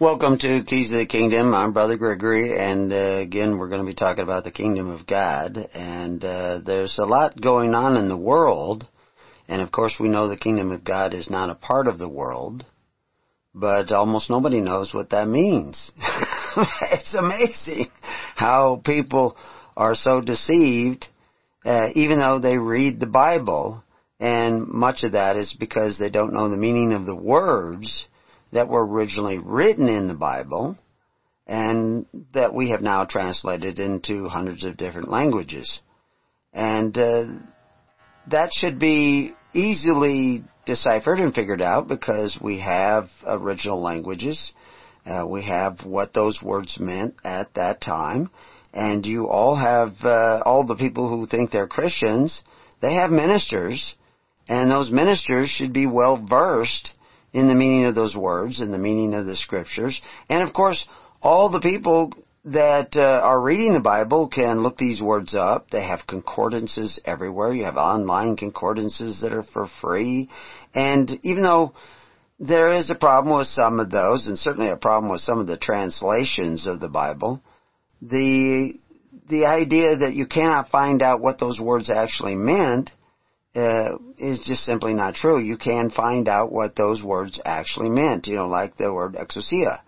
Welcome to Keys of the Kingdom. I'm Brother Gregory, and uh, again, we're going to be talking about the Kingdom of God. And uh, there's a lot going on in the world, and of course, we know the Kingdom of God is not a part of the world, but almost nobody knows what that means. it's amazing how people are so deceived, uh, even though they read the Bible, and much of that is because they don't know the meaning of the words that were originally written in the Bible and that we have now translated into hundreds of different languages. And uh, that should be easily deciphered and figured out because we have original languages. Uh, we have what those words meant at that time. And you all have, uh, all the people who think they're Christians, they have ministers. And those ministers should be well versed in the meaning of those words and the meaning of the scriptures. And of course, all the people that uh, are reading the Bible can look these words up. They have concordances everywhere. You have online concordances that are for free. And even though there is a problem with some of those, and certainly a problem with some of the translations of the Bible, the the idea that you cannot find out what those words actually meant uh, is just simply not true. You can find out what those words actually meant, you know, like the word exousia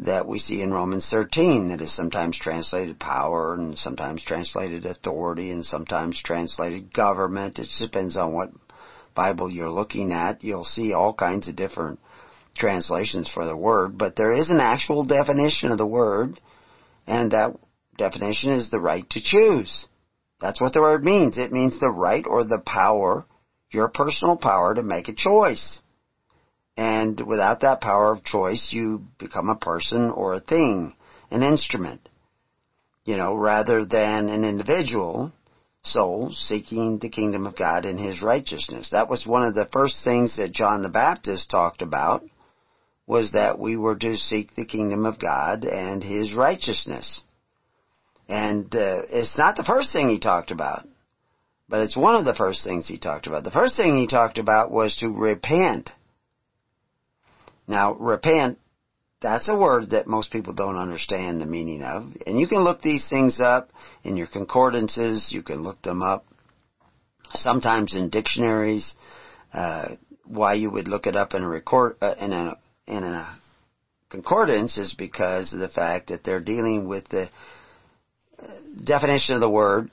that we see in Romans 13 that is sometimes translated power and sometimes translated authority and sometimes translated government. It just depends on what Bible you're looking at. You'll see all kinds of different translations for the word, but there is an actual definition of the word and that definition is the right to choose. That's what the word means. It means the right or the power, your personal power to make a choice. And without that power of choice, you become a person or a thing, an instrument. You know, rather than an individual soul seeking the kingdom of God and His righteousness. That was one of the first things that John the Baptist talked about, was that we were to seek the kingdom of God and His righteousness. And uh, it's not the first thing he talked about, but it's one of the first things he talked about. The first thing he talked about was to repent. Now, repent, that's a word that most people don't understand the meaning of. And you can look these things up in your concordances, you can look them up sometimes in dictionaries. Uh, why you would look it up in a record uh, in a in a concordance is because of the fact that they're dealing with the definition of the word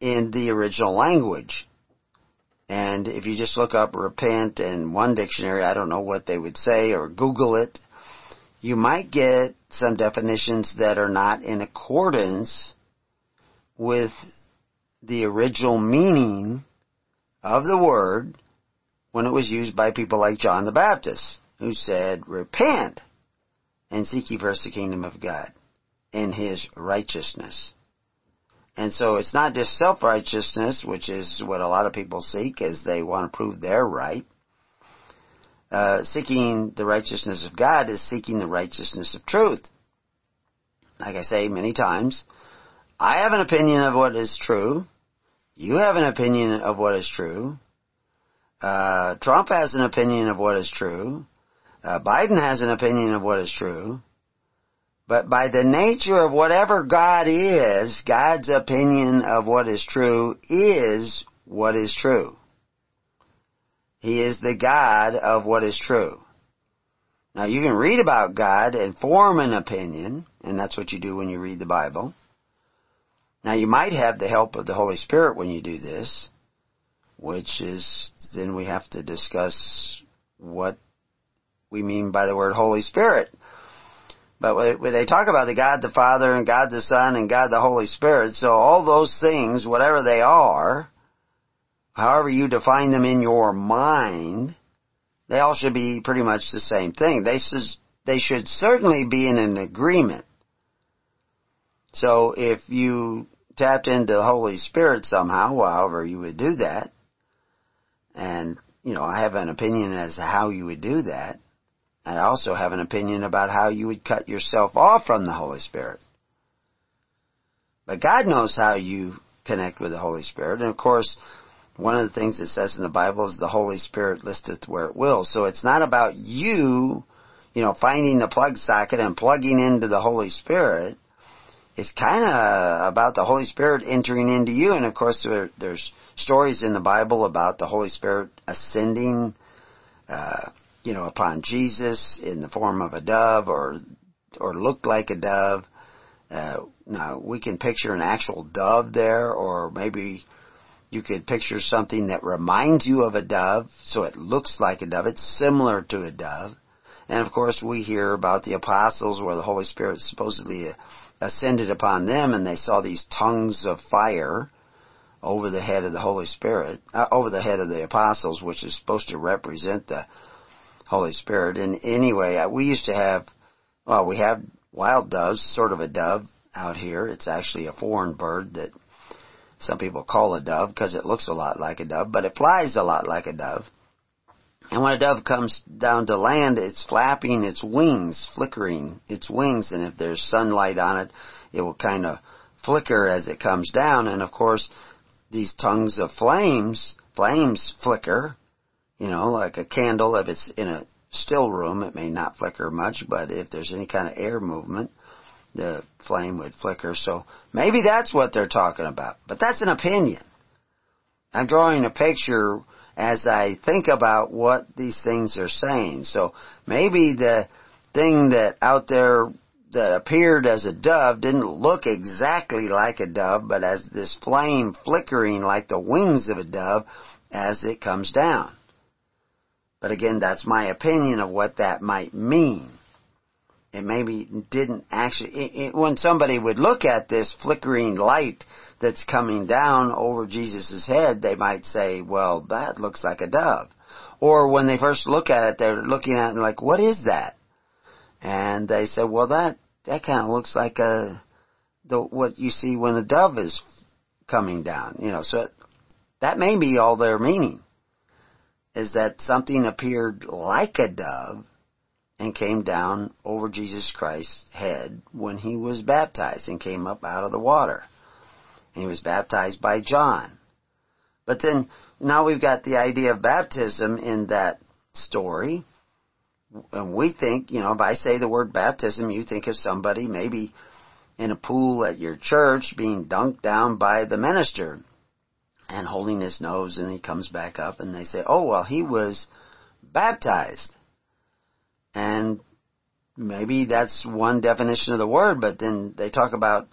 in the original language. And if you just look up repent in one dictionary, I don't know what they would say, or Google it, you might get some definitions that are not in accordance with the original meaning of the word when it was used by people like John the Baptist, who said, repent and seek ye first the kingdom of God in his righteousness. And so it's not just self-righteousness, which is what a lot of people seek as they want to prove they're right. Uh, seeking the righteousness of God is seeking the righteousness of truth. Like I say many times, I have an opinion of what is true. You have an opinion of what is true. Uh, Trump has an opinion of what is true. Uh, Biden has an opinion of what is true. But by the nature of whatever God is, God's opinion of what is true is what is true. He is the God of what is true. Now you can read about God and form an opinion, and that's what you do when you read the Bible. Now you might have the help of the Holy Spirit when you do this, which is, then we have to discuss what we mean by the word Holy Spirit. But when they talk about the God the Father and God the Son and God the Holy Spirit, so all those things, whatever they are, however you define them in your mind, they all should be pretty much the same thing. They should, they should certainly be in an agreement. So if you tapped into the Holy Spirit somehow, however you would do that. And, you know, I have an opinion as to how you would do that. I also have an opinion about how you would cut yourself off from the Holy Spirit. But God knows how you connect with the Holy Spirit. And of course, one of the things it says in the Bible is the Holy Spirit listeth where it will. So it's not about you, you know, finding the plug socket and plugging into the Holy Spirit. It's kind of about the Holy Spirit entering into you. And of course, there, there's stories in the Bible about the Holy Spirit ascending, uh, you know, upon Jesus in the form of a dove or, or looked like a dove. Uh, now we can picture an actual dove there or maybe you could picture something that reminds you of a dove, so it looks like a dove. It's similar to a dove. And of course we hear about the apostles where the Holy Spirit supposedly ascended upon them and they saw these tongues of fire over the head of the Holy Spirit, uh, over the head of the apostles, which is supposed to represent the Holy Spirit. And anyway, we used to have, well, we have wild doves, sort of a dove out here. It's actually a foreign bird that some people call a dove because it looks a lot like a dove, but it flies a lot like a dove. And when a dove comes down to land, it's flapping its wings, flickering its wings, and if there's sunlight on it, it will kind of flicker as it comes down. And of course, these tongues of flames, flames flicker, you know, like a candle. If it's in a still room, it may not flicker much, but if there's any kind of air movement, the flame would flicker. So maybe that's what they're talking about. But that's an opinion. I'm drawing a picture as I think about what these things are saying. So maybe the thing that out there that appeared as a dove didn't look exactly like a dove, but as this flame flickering like the wings of a dove as it comes down. But again, that's my opinion of what that might mean it maybe didn't actually, it, it, when somebody would look at this flickering light that's coming down over Jesus' head, they might say, well, that looks like a dove. Or when they first look at it, they're looking at it and like, what is that? And they say, well, that, that kind of looks like a, the, what you see when a dove is coming down, you know, so that may be all their meaning. Is that something appeared like a dove, and came down over Jesus Christ's head when he was baptized and came up out of the water. And he was baptized by John. But then now we've got the idea of baptism in that story. And we think, you know, if I say the word baptism, you think of somebody maybe in a pool at your church being dunked down by the minister and holding his nose and he comes back up and they say, oh, well, he was baptized. And maybe that's one definition of the word, but then they talk about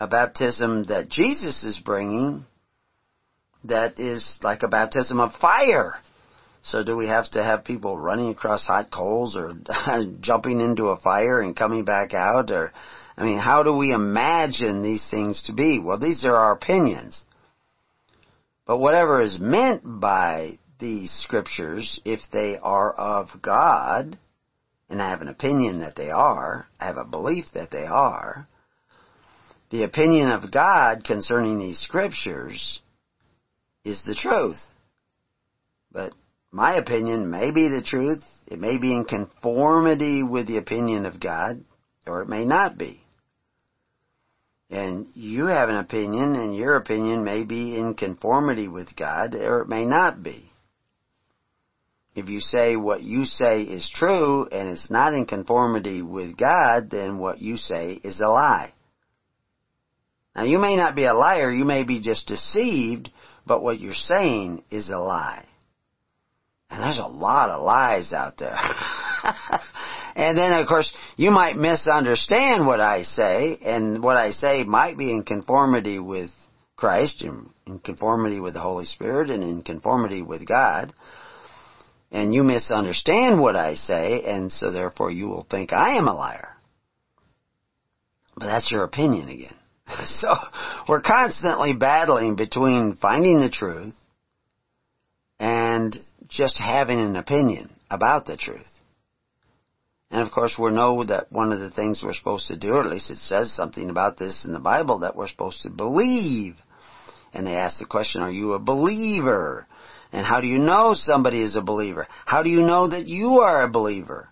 a baptism that Jesus is bringing that is like a baptism of fire. So do we have to have people running across hot coals or jumping into a fire and coming back out or I mean, how do we imagine these things to be? Well, these are our opinions. But whatever is meant by these scriptures, if they are of God, and I have an opinion that they are, I have a belief that they are, the opinion of God concerning these scriptures is the truth. But my opinion may be the truth, it may be in conformity with the opinion of God, or it may not be. And you have an opinion, and your opinion may be in conformity with God, or it may not be. If you say what you say is true and it's not in conformity with God, then what you say is a lie. Now you may not be a liar, you may be just deceived, but what you're saying is a lie. And there's a lot of lies out there. and then of course you might misunderstand what I say, and what I say might be in conformity with Christ, in, in conformity with the Holy Spirit, and in conformity with God and you misunderstand what I say, and so therefore you will think I am a liar. But that's your opinion again. so we're constantly battling between finding the truth and just having an opinion about the truth. And of course we know that one of the things we're supposed to do, or at least it says something about this in the Bible, that we're supposed to believe. And they ask the question, are you a believer? And how do you know somebody is a believer? How do you know that you are a believer?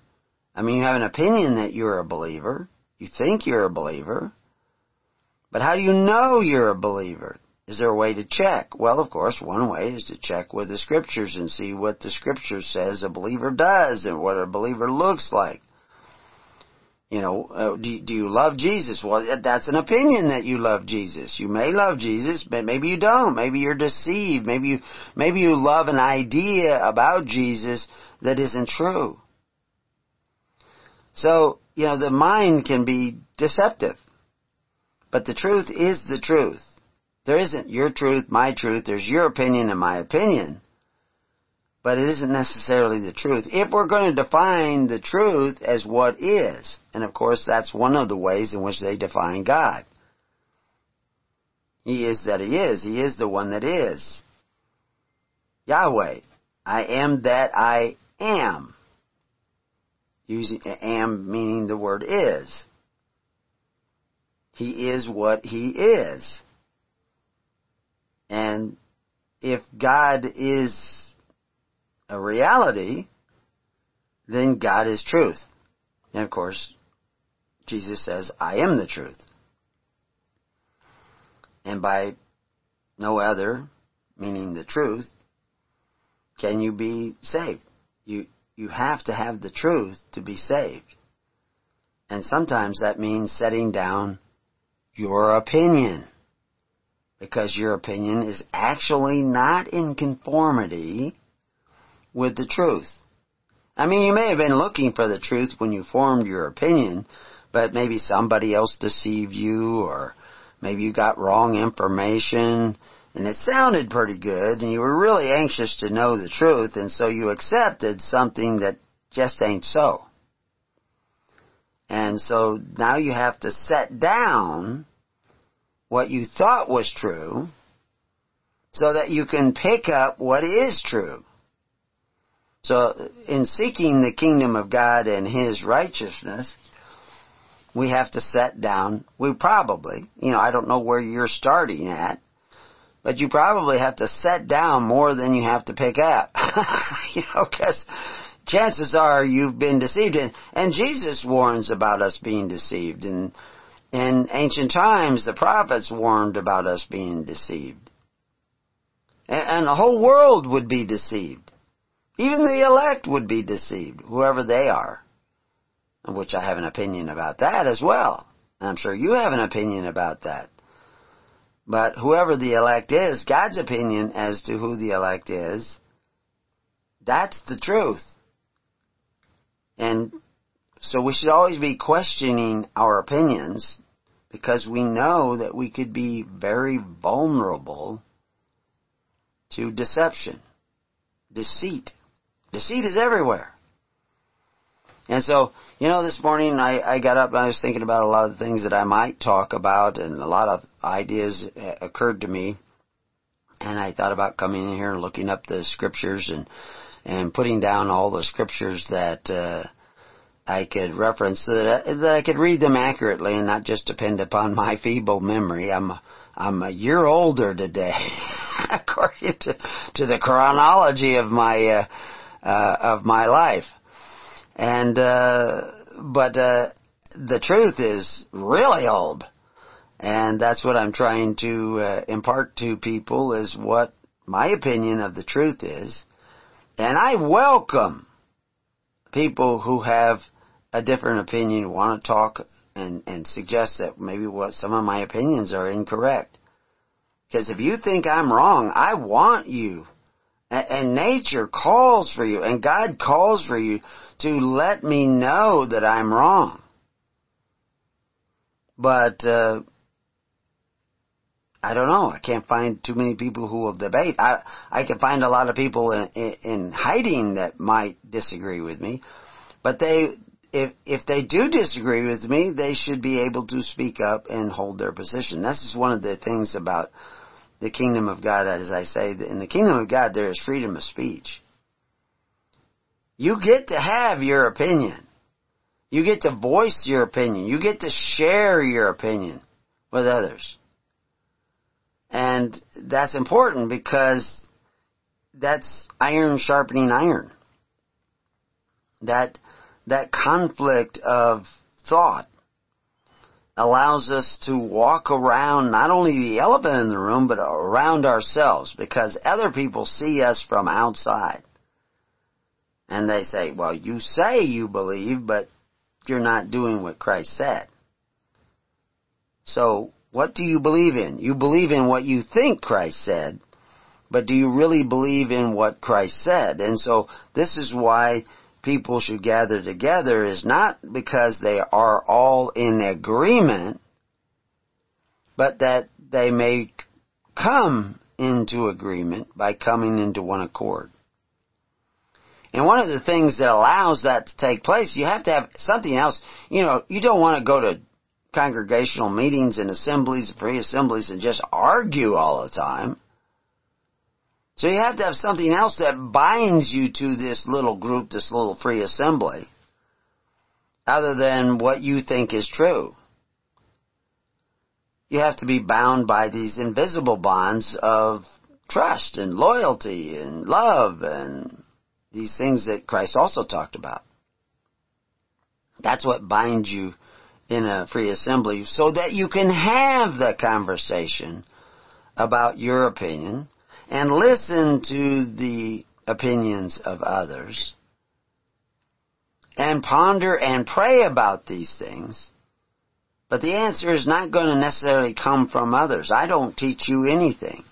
I mean, you have an opinion that you're a believer. You think you're a believer. But how do you know you're a believer? Is there a way to check? Well, of course, one way is to check with the scriptures and see what the scripture says a believer does and what a believer looks like. You know, uh, do, do you love Jesus? Well, that's an opinion that you love Jesus. You may love Jesus, but maybe you don't. Maybe you're deceived. Maybe you, maybe you love an idea about Jesus that isn't true. So, you know, the mind can be deceptive. But the truth is the truth. There isn't your truth, my truth. There's your opinion and my opinion but it isn't necessarily the truth. If we're going to define the truth as what is, and of course that's one of the ways in which they define God. He is that He is. He is the one that is. Yahweh. I am that I am. Using am meaning the word is. He is what He is. And if God is a reality, then God is truth. And of course, Jesus says, I am the truth. And by no other, meaning the truth, can you be saved. You, you have to have the truth to be saved. And sometimes that means setting down your opinion. Because your opinion is actually not in conformity with the truth. I mean, you may have been looking for the truth when you formed your opinion, but maybe somebody else deceived you or maybe you got wrong information and it sounded pretty good and you were really anxious to know the truth and so you accepted something that just ain't so. And so now you have to set down what you thought was true so that you can pick up what is true. So in seeking the kingdom of God and His righteousness, we have to set down, we probably, you know, I don't know where you're starting at, but you probably have to set down more than you have to pick up. you know, cause chances are you've been deceived. And, and Jesus warns about us being deceived. And in ancient times, the prophets warned about us being deceived. And, the whole world would be deceived. Even the elect would be deceived, whoever they are. Which I have an opinion about that as well. I'm sure you have an opinion about that. But whoever the elect is, God's opinion as to who the elect is, that's the truth. And so we should always be questioning our opinions because we know that we could be very vulnerable to deception, deceit. Deceit is everywhere. And so, you know, this morning I, I got up and I was thinking about a lot of things that I might talk about and a lot of ideas occurred to me. And I thought about coming in here and looking up the scriptures and, and putting down all the scriptures that, uh, I could reference that I, that I could read them accurately and not just depend upon my feeble memory. I'm, I'm a year older today, according to, to the chronology of my, uh, uh, of my life. And, uh, but, uh, the truth is really old. And that's what I'm trying to uh, impart to people is what my opinion of the truth is. And I welcome people who have a different opinion, want to talk and, and suggest that maybe what some of my opinions are incorrect. Because if you think I'm wrong, I want you and nature calls for you, and God calls for you to let me know that I'm wrong. But, uh, I don't know. I can't find too many people who will debate. I I can find a lot of people in, in, in hiding that might disagree with me, but they if if they do disagree with me, they should be able to speak up and hold their position. This is one of the things about the kingdom of God, as I say, in the kingdom of God there is freedom of speech. You get to have your opinion. You get to voice your opinion. You get to share your opinion with others. And that's important because that's iron sharpening iron. That, that conflict of thought allows us to walk around not only the elephant in the room, but around ourselves because other people see us from outside. And they say, well, you say you believe, but you're not doing what Christ said. So, what do you believe in? You believe in what you think Christ said, but do you really believe in what Christ said? And so, this is why people should gather together is not because they are all in agreement, but that they may come into agreement by coming into one accord. And one of the things that allows that to take place, you have to have something else. You know, you don't want to go to congregational meetings and assemblies, free assemblies, and just argue all the time. So you have to have something else that binds you to this little group, this little free assembly, other than what you think is true. You have to be bound by these invisible bonds of trust and loyalty and love and these things that Christ also talked about. That's what binds you in a free assembly so that you can have the conversation about your opinion and listen to the opinions of others and ponder and pray about these things. But the answer is not going to necessarily come from others. I don't teach you anything.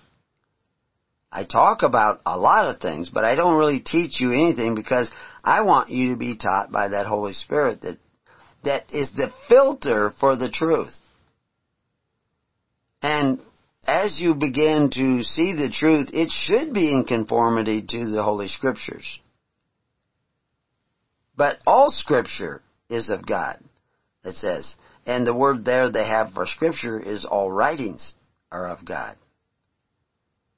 I talk about a lot of things, but I don't really teach you anything because I want you to be taught by that Holy Spirit that, that is the filter for the truth. And as you begin to see the truth, it should be in conformity to the Holy Scriptures. But all Scripture is of God, it says. And the word there they have for Scripture is all writings are of God.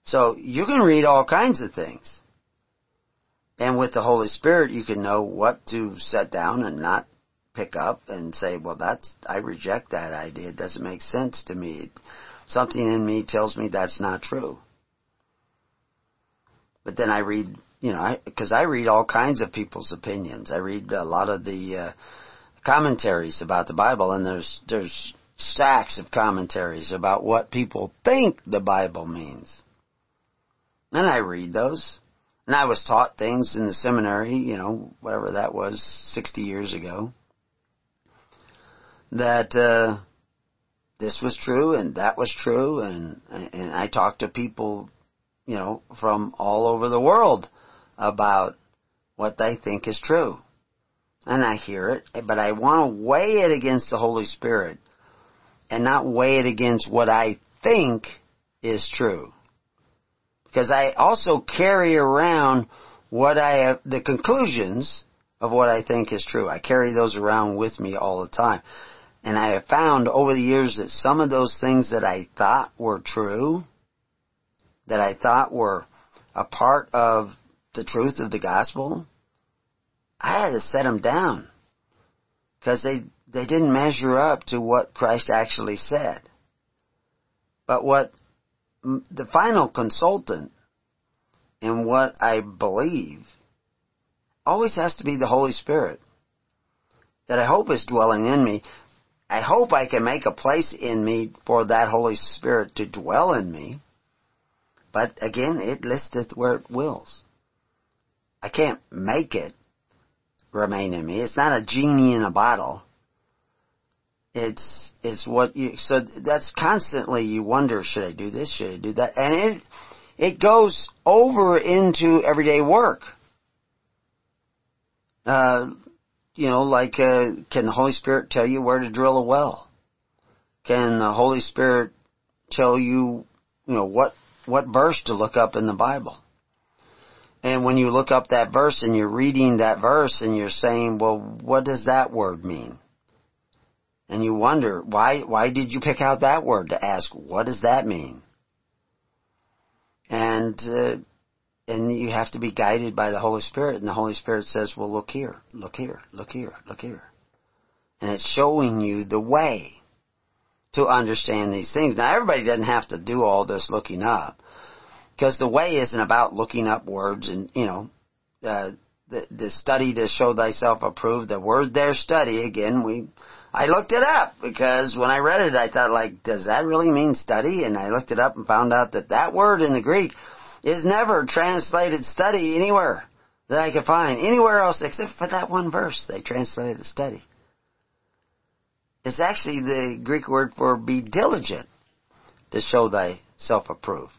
So you can read all kinds of things. And with the Holy Spirit, you can know what to set down and not pick up and say, well, that's, I reject that idea. It doesn't make sense to me something in me tells me that's not true. But then I read, you know, because I, I, read all kinds of people's opinions. I read a lot of the uh, commentaries about the Bible, and there's there's stacks of commentaries about what people think the Bible means. And I read those. And I was taught things in the seminary, you know, whatever that was, 60 years ago, that uh, this was true and that was true and and I talked to people, you know, from all over the world about what they think is true. And I hear it, but I want to weigh it against the Holy Spirit and not weigh it against what I think is true. Because I also carry around what I have, the conclusions of what I think is true. I carry those around with me all the time. And I have found over the years that some of those things that I thought were true, that I thought were a part of the truth of the gospel, I had to set them down because they they didn't measure up to what Christ actually said. But what the final consultant in what I believe always has to be the Holy Spirit that I hope is dwelling in me I hope I can make a place in me for that Holy Spirit to dwell in me. But again, it listeth where it wills. I can't make it remain in me. It's not a genie in a bottle. It's, it's what you, so that's constantly you wonder, should I do this? Should I do that? And it, it goes over into everyday work. Uh, you know, like, uh, can the Holy Spirit tell you where to drill a well? Can the Holy Spirit tell you, you know, what, what verse to look up in the Bible? And when you look up that verse and you're reading that verse and you're saying, well, what does that word mean? And you wonder, why, why did you pick out that word to ask, what does that mean? And, uh, and you have to be guided by the Holy Spirit. And the Holy Spirit says, well, look here, look here, look here, look here. And it's showing you the way to understand these things. Now everybody doesn't have to do all this looking up. Because the way isn't about looking up words and, you know, uh, the, the study to show thyself approved, the word there study, again, we, I looked it up because when I read it, I thought like, does that really mean study? And I looked it up and found out that that word in the Greek is never translated study anywhere that I could find. Anywhere else except for that one verse they translated study. It's actually the Greek word for be diligent to show thyself approved.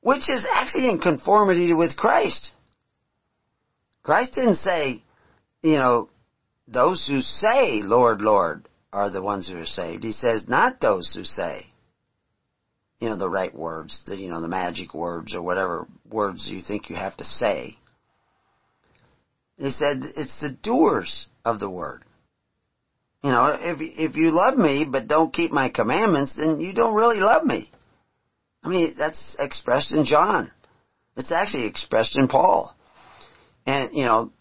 Which is actually in conformity with Christ. Christ didn't say, you know, those who say, Lord, Lord, are the ones who are saved. He says, not those who say, you know, the right words, the, you know, the magic words or whatever words you think you have to say. He said, it's the doers of the word. You know, if, if you love me but don't keep my commandments, then you don't really love me. I mean, that's expressed in John. It's actually expressed in Paul. And, you know,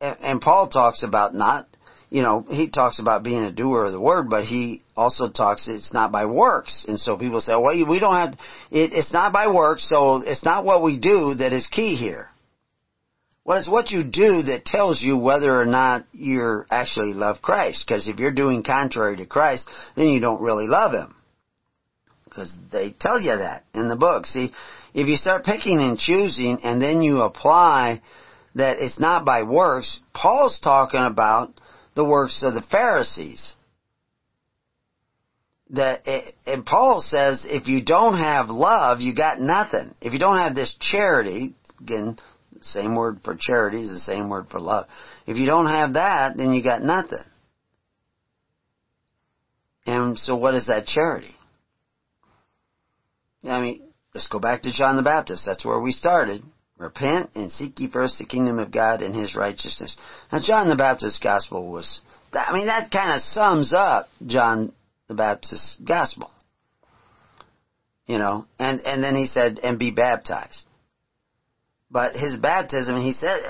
and, and Paul talks about not, you know, he talks about being a doer of the word, but he also talks, it's not by works. And so people say, well, we don't have, it, it's not by works, so it's not what we do that is key here. Well, it's what you do that tells you whether or not you're actually love Christ. Because if you're doing contrary to Christ, then you don't really love Him. Because they tell you that in the book. See, if you start picking and choosing and then you apply that it's not by works, Paul's talking about the works of the Pharisees. That it, and Paul says if you don't have love, you got nothing. If you don't have this charity, again, same word for charity is the same word for love. If you don't have that, then you got nothing. And so what is that charity? I mean, let's go back to John the Baptist. That's where we started. Repent and seek ye first the kingdom of God and His righteousness. Now John the Baptist's gospel was, I mean that kind of sums up John the Baptist's gospel. You know, and, and then he said, and be baptized. But his baptism, he said,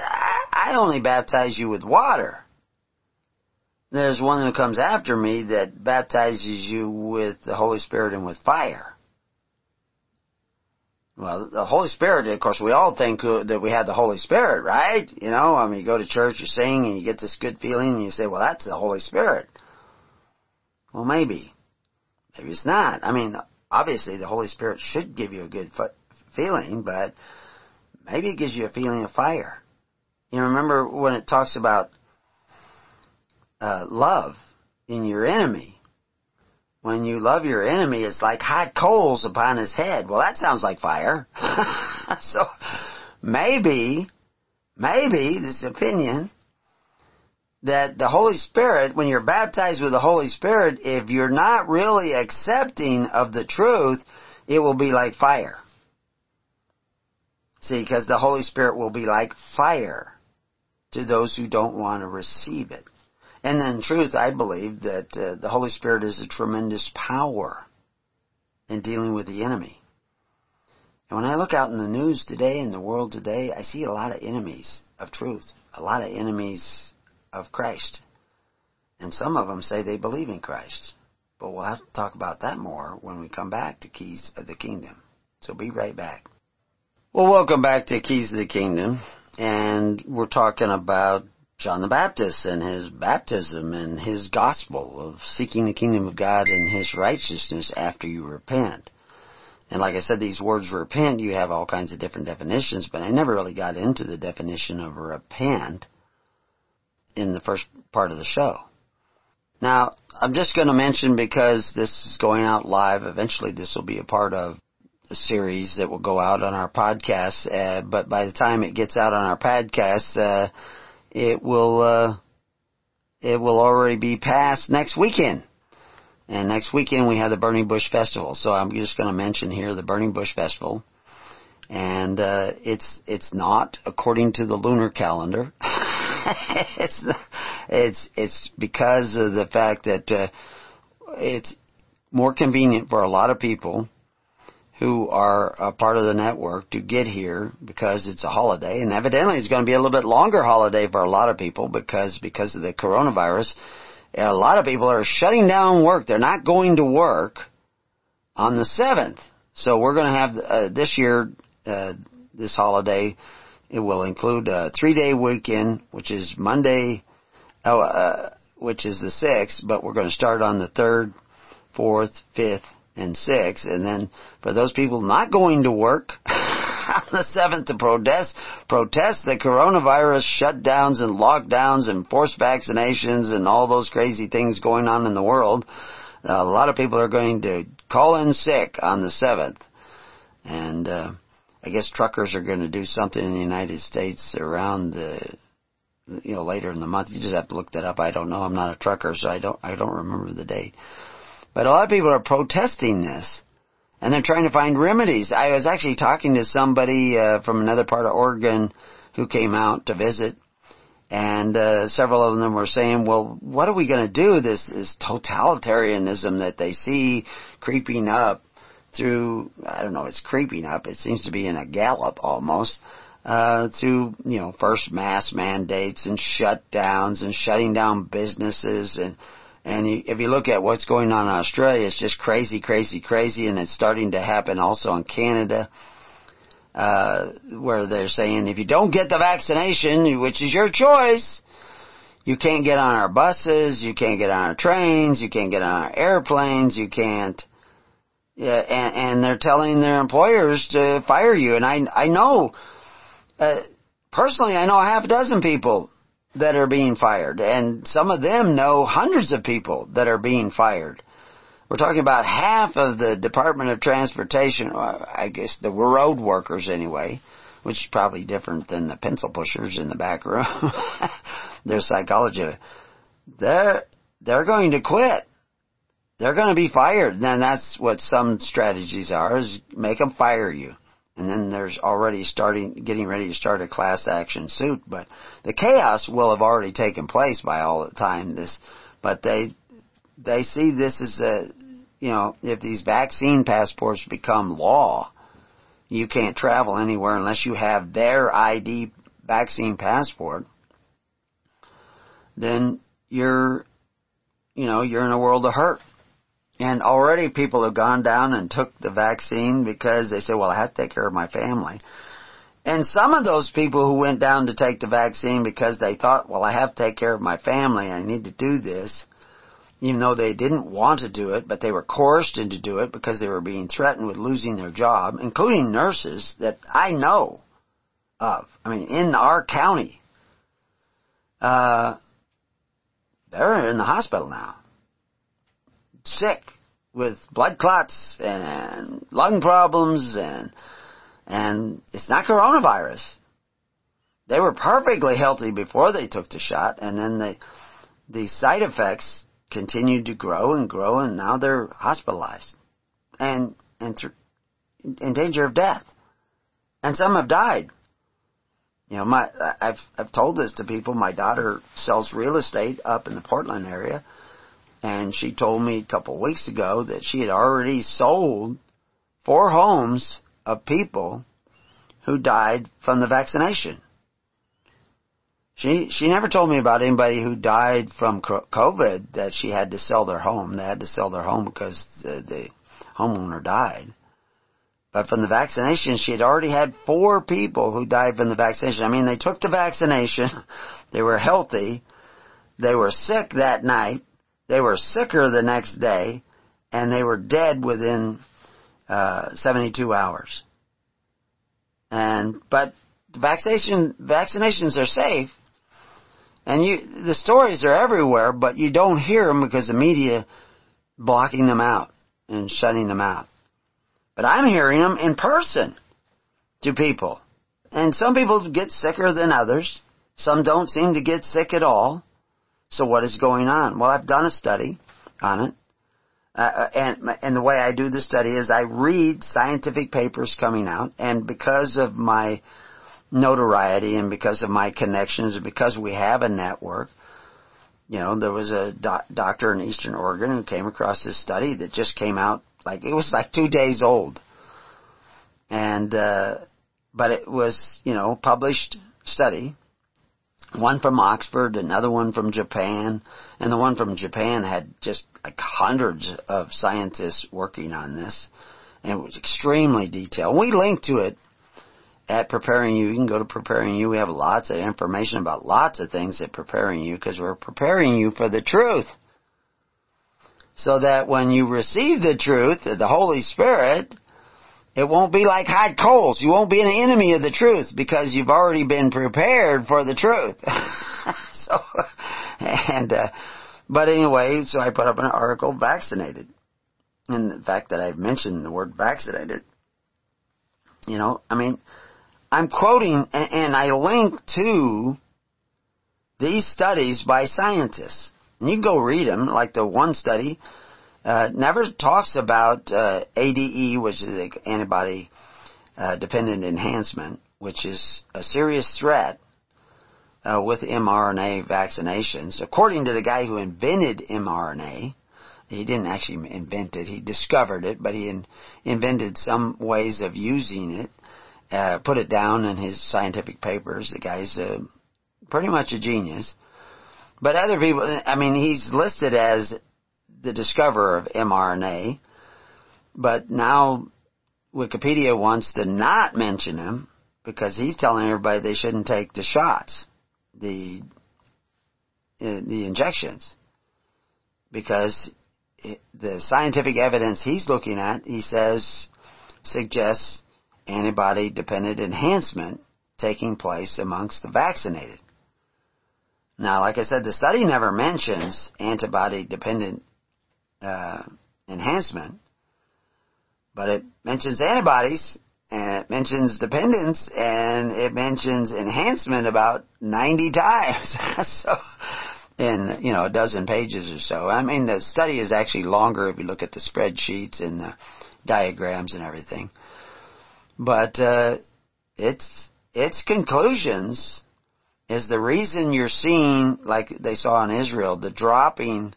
I only baptize you with water. There's one who comes after me that baptizes you with the Holy Spirit and with fire. Well, the Holy Spirit, of course, we all think that we have the Holy Spirit, right? You know, I mean, you go to church, you sing, and you get this good feeling, and you say, well, that's the Holy Spirit. Well, maybe. Maybe it's not. I mean, obviously the Holy Spirit should give you a good feeling, but maybe it gives you a feeling of fire. You remember when it talks about uh, love in your enemy. When you love your enemy, it's like hot coals upon his head. Well, that sounds like fire. so maybe, maybe this opinion that the Holy Spirit, when you're baptized with the Holy Spirit, if you're not really accepting of the truth, it will be like fire. See, because the Holy Spirit will be like fire to those who don't want to receive it. And in truth, I believe that uh, the Holy Spirit is a tremendous power in dealing with the enemy. And when I look out in the news today, in the world today, I see a lot of enemies of truth, a lot of enemies of Christ. And some of them say they believe in Christ. But we'll have to talk about that more when we come back to Keys of the Kingdom. So be right back. Well, welcome back to Keys of the Kingdom, and we're talking about John the Baptist and his baptism and his gospel of seeking the kingdom of God and his righteousness after you repent. And like I said, these words repent, you have all kinds of different definitions, but I never really got into the definition of repent in the first part of the show. Now, I'm just going to mention because this is going out live, eventually this will be a part of a series that will go out on our podcast. Uh, but by the time it gets out on our podcast, uh, it will uh, it will already be past next weekend. And next weekend we have the Burning Bush Festival. So I'm just going to mention here the Burning Bush Festival. And uh, it's it's not according to the lunar calendar. it's it's it's because of the fact that uh, it's more convenient for a lot of people who are a part of the network to get here because it's a holiday. And evidently it's going to be a little bit longer holiday for a lot of people because because of the coronavirus. A lot of people are shutting down work. They're not going to work on the 7th so we're going to have uh, this year uh, this holiday it will include a 3 day weekend which is Monday oh, uh, which is the 6th but we're going to start on the 3rd 4th 5th and 6th. And then for those people not going to work on the 7th to protest, protest the coronavirus shutdowns and lockdowns and forced vaccinations and all those crazy things going on in the world, a lot of people are going to call in sick on the 7th. And, uh, I guess truckers are going to do something in the United States around the, you know, later in the month. You just have to look that up. I don't know. I'm not a trucker, so I don't, I don't remember the date. But a lot of people are protesting this. And they're trying to find remedies. I was actually talking to somebody uh, from another part of Oregon who came out to visit. And uh, several of them were saying, well, what are we going to do? This, this totalitarianism that they see creeping up through, I don't know, it's creeping up. It seems to be in a gallop almost. Uh, to, you know, first mass mandates and shutdowns and shutting down businesses and and if you look at what's going on in Australia, it's just crazy, crazy, crazy, and it's starting to happen also in Canada, uh, where they're saying if you don't get the vaccination, which is your choice, you can't get on our buses, you can't get on our trains, you can't get on our airplanes, you can't. Yeah, and, and they're telling their employers to fire you. And I, I know, uh, personally, I know a half a dozen people that are being fired, and some of them know hundreds of people that are being fired. We're talking about half of the Department of Transportation, uh, I guess the road workers anyway, which is probably different than the pencil pushers in the back room. Their psychology. They're, they're going to quit. They're going to be fired. And that's what some strategies are, is make them fire you and then there's already starting, getting ready to start a class action suit, but the chaos will have already taken place by all the time this, but they, they see this as a, you know, if these vaccine passports become law, you can't travel anywhere unless you have their ID vaccine passport, then you're, you know, you're in a world of hurt. And already people have gone down and took the vaccine because they say, well, I have to take care of my family. And some of those people who went down to take the vaccine because they thought, well, I have to take care of my family, I need to do this, even though they didn't want to do it, but they were coerced into do it because they were being threatened with losing their job, including nurses that I know of. I mean, in our county, uh, they're in the hospital now sick with blood clots and lung problems and and it's not coronavirus. They were perfectly healthy before they took the shot and then the the side effects continued to grow and grow and now they're hospitalized and and th- in danger of death. And some have died. You know, my I've I've told this to people. My daughter sells real estate up in the Portland area and she told me a couple of weeks ago that she had already sold four homes of people who died from the vaccination. She she never told me about anybody who died from COVID that she had to sell their home. They had to sell their home because the, the homeowner died. But from the vaccination, she had already had four people who died from the vaccination. I mean, they took the vaccination, they were healthy, they were sick that night, they were sicker the next day, and they were dead within uh, 72 hours. And but the vaccination vaccinations are safe, and you the stories are everywhere, but you don't hear them because the media blocking them out and shutting them out. But I'm hearing them in person to people. And some people get sicker than others. Some don't seem to get sick at all. So what is going on? Well, I've done a study on it. Uh, uh, and and the way I do the study is I read scientific papers coming out, and because of my notoriety and because of my connections and because we have a network, you know, there was a doc- doctor in Eastern Oregon who came across this study that just came out like it was like two days old, And, uh, but it was, you know, published study. One from Oxford, another one from Japan, and the one from Japan had just like hundreds of scientists working on this. And it was extremely detailed. We linked to it at Preparing You. You can go to Preparing You. We have lots of information about lots of things at Preparing You because we're preparing you for the truth. So that when you receive the truth, the Holy Spirit, it won't be like hot coals. You won't be an enemy of the truth because you've already been prepared for the truth. so, and, uh, but anyway, so I put up an article, vaccinated. And the fact that I've mentioned the word vaccinated, you know, I mean, I'm quoting and, and I link to these studies by scientists. And you can go read them, like the one study, uh, never talks about uh, ADE, which is antibody uh, dependent enhancement, which is a serious threat uh, with mRNA vaccinations. According to the guy who invented mRNA, he didn't actually invent it; he discovered it, but he in, invented some ways of using it. Uh, put it down in his scientific papers. The guy's pretty much a genius. But other people, I mean, he's listed as the discoverer of mRNA, but now Wikipedia wants to not mention him because he's telling everybody they shouldn't take the shots, the uh, the injections, because the scientific evidence he's looking at, he says, suggests antibody dependent enhancement taking place amongst the vaccinated. Now, like I said, the study never mentions antibody dependent uh, enhancement, but it mentions antibodies and it mentions dependence and it mentions enhancement about 90 times. so, in, you know, a dozen pages or so. I mean, the study is actually longer if you look at the spreadsheets and the diagrams and everything. But, uh, its, its conclusions is the reason you're seeing, like they saw in Israel, the dropping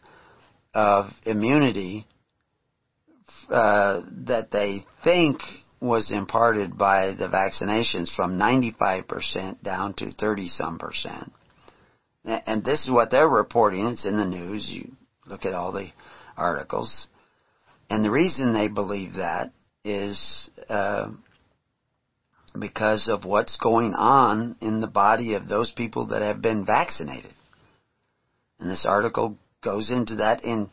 of immunity uh, that they think was imparted by the vaccinations from 95% down to 30 some percent. And this is what they're reporting. It's in the news. You look at all the articles. And the reason they believe that is uh, because of what's going on in the body of those people that have been vaccinated. And this article goes into that in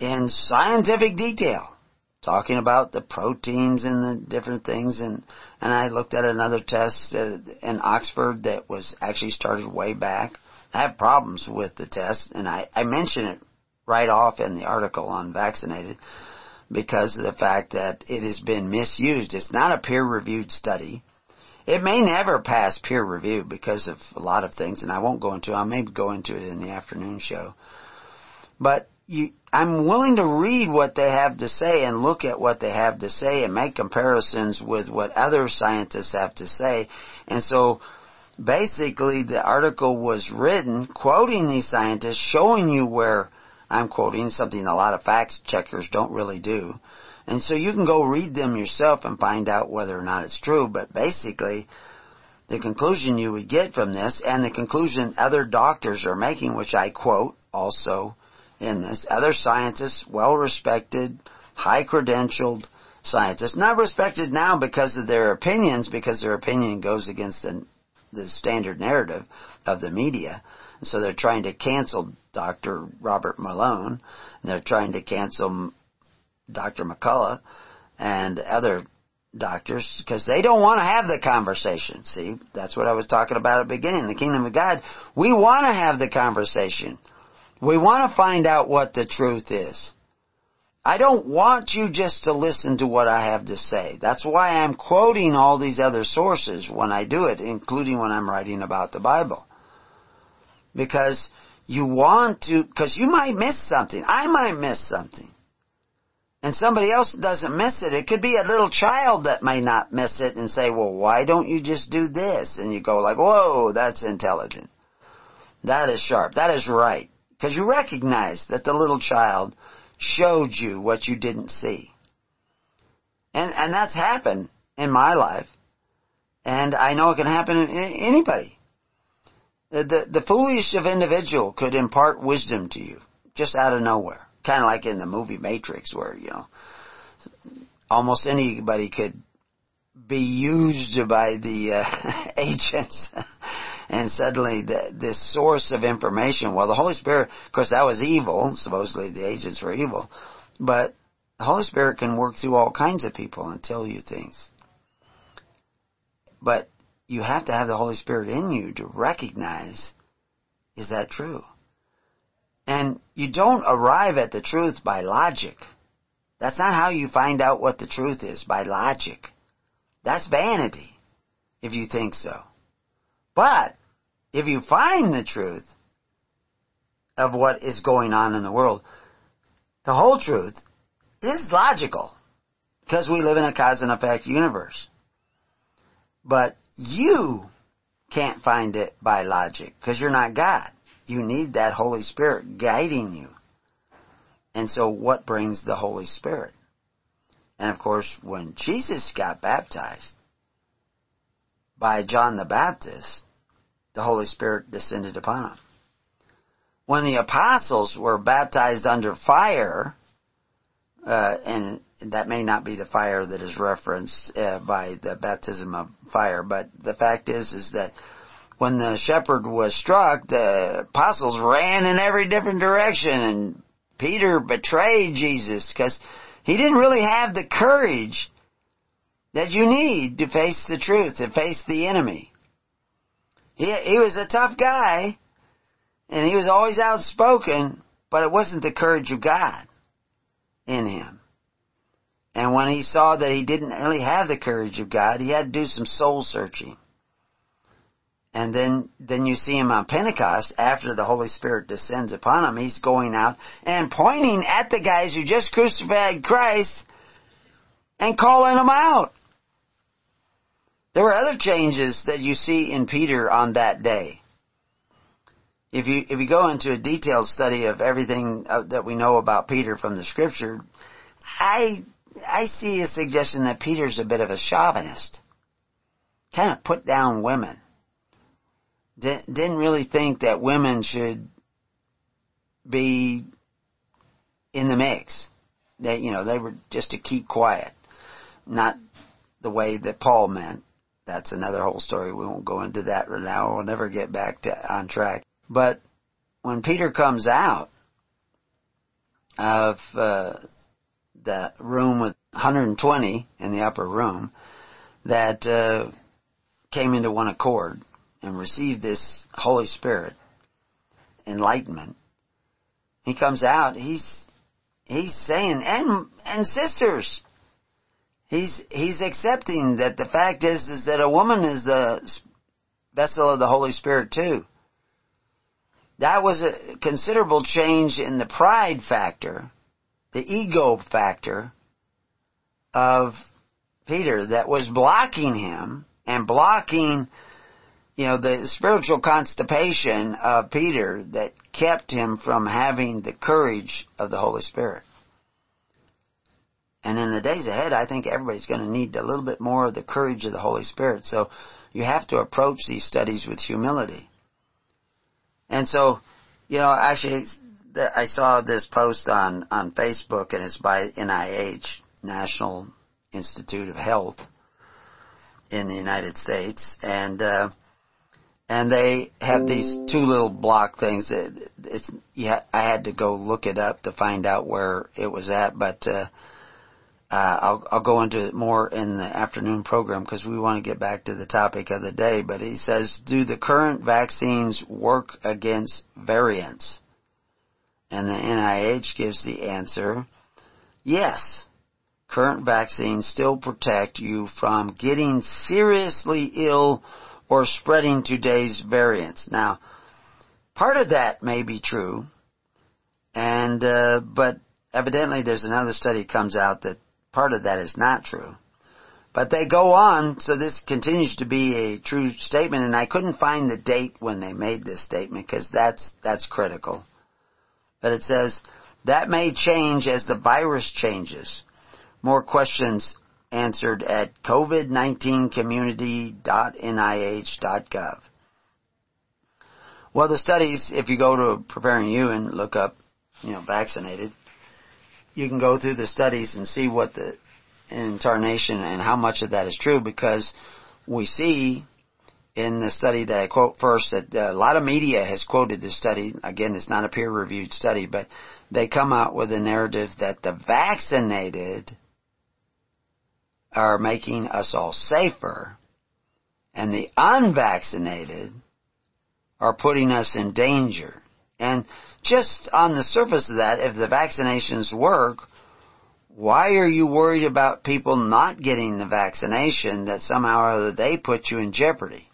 in scientific detail, talking about the proteins and the different things. And and I looked at another test uh, in Oxford that was actually started way back. I have problems with the test, and I I mention it right off in the article on vaccinated because of the fact that it has been misused. It's not a peer-reviewed study. It may never pass peer review because of a lot of things, and I won't go into. I may go into it in the afternoon show. But you, I'm willing to read what they have to say and look at what they have to say and make comparisons with what other scientists have to say. And so, basically, the article was written quoting these scientists, showing you where I'm quoting something a lot of fact checkers don't really do and so you can go read them yourself and find out whether or not it's true, but basically, the conclusion you would get from this, and the conclusion other doctors are making, which I quote also in this, other scientists, well respected, high credentialed scientists, not respected now because of their opinions, because their opinion goes against the, the standard narrative of the media. So they're trying to cancel Dr. Robert Malone. and They're trying to cancel Dr. McCullough and other doctors because they don't want to have the conversation. See, that's what I was talking about at the beginning. The kingdom of God, we want to have the conversation. We want to find out what the truth is. I don't want you just to listen to what I have to say. That's why I'm quoting all these other sources when I do it, including when I'm writing about the Bible. Because you want to, because you might miss something. I might miss something and somebody else doesn't miss it. It could be a little child that may not miss it and say, well, why don't you just do this? And you go like, whoa, that's intelligent. That is sharp. That is right. Because you recognize that the little child showed you what you didn't see. And, and that's happened in my life, and I know it can happen in anybody. The, the, the foolish of individual could impart wisdom to you just out of nowhere. Kind of like in the movie Matrix where, you know, almost anybody could be used by the uh, agents. and suddenly the, this source of information, well the Holy Spirit, of course that was evil, supposedly the agents were evil, but the Holy Spirit can work through all kinds of people and tell you things. But you have to have the Holy Spirit in you to recognize, is that true? And you don't arrive at the truth by logic. That's not how you find out what the truth is, by logic. That's vanity, if you think so. But, if you find the truth of what is going on in the world, the whole truth is logical. Because we live in a cause and effect universe. But you can't find it by logic because you're not God. You need that Holy Spirit guiding you. And so what brings the Holy Spirit? And of course, when Jesus got baptized by John the Baptist, the Holy Spirit descended upon him. When the apostles were baptized under fire, uh, and that may not be the fire that is referenced uh, by the baptism of fire, but the fact is, is that when the shepherd was struck, the apostles ran in every different direction, and Peter betrayed Jesus because he didn't really have the courage that you need to face the truth, to face the enemy. He, he was a tough guy, and he was always outspoken, but it wasn't the courage of God in him. And when he saw that he didn't really have the courage of God, he had to do some soul searching. And then, then you see him on Pentecost, after the Holy Spirit descends upon him, he's going out and pointing at the guys who just crucified Christ and calling them out. There were other changes that you see in Peter on that day. If you, if you go into a detailed study of everything uh, that we know about Peter from the scripture, I I see a suggestion that Peter's a bit of a chauvinist. Kind of put down women. Didn't really think that women should be in the mix. They, you know, they were just to keep quiet. Not the way that Paul meant. That's another whole story. We won't go into that right now. We'll never get back to on track. But when Peter comes out of uh, that room with 120 in the upper room that uh, came into one accord and received this Holy Spirit enlightenment. He comes out. He's he's saying, and and sisters, he's he's accepting that the fact is is that a woman is the vessel of the Holy Spirit too. That was a considerable change in the pride factor the ego factor of Peter that was blocking him and blocking, you know, the spiritual constipation of Peter that kept him from having the courage of the Holy Spirit. And in the days ahead, I think everybody's going to need a little bit more of the courage of the Holy Spirit. So you have to approach these studies with humility. And so, you know, actually, I saw this post on, on Facebook and it's by NIH, National Institute of Health in the United States. And, uh, and they have these two little block things. That It's, yeah, I had to go look it up to find out where it was at, but, uh, uh, I'll, I'll go into it more in the afternoon program because we want to get back to the topic of the day. But he says, do the current vaccines work against variants? And the NIH gives the answer, yes. Current vaccines still protect you from getting seriously ill or spreading today's variants. Now, part of that may be true, and uh, but evidently there's another study comes out that part of that is not true. But they go on, so this continues to be a true statement, and I couldn't find the date when they made this statement because that's that's critical. But it says, that may change as the virus changes. More questions answered at covid19community.nih.gov. Well, the studies, if you go to Preparing You and look up, you know, vaccinated, you can go through the studies and see what the incarnation and how much of that is true because we see in the study that I quote first that uh, a lot of media has quoted this study. Again, it's not a peer reviewed study, but they come out with a narrative that the vaccinated are making us all safer and the unvaccinated are putting us in danger. And just on the surface of that, if the vaccinations work, why are you worried about people not getting the vaccination that somehow or other they put you in jeopardy?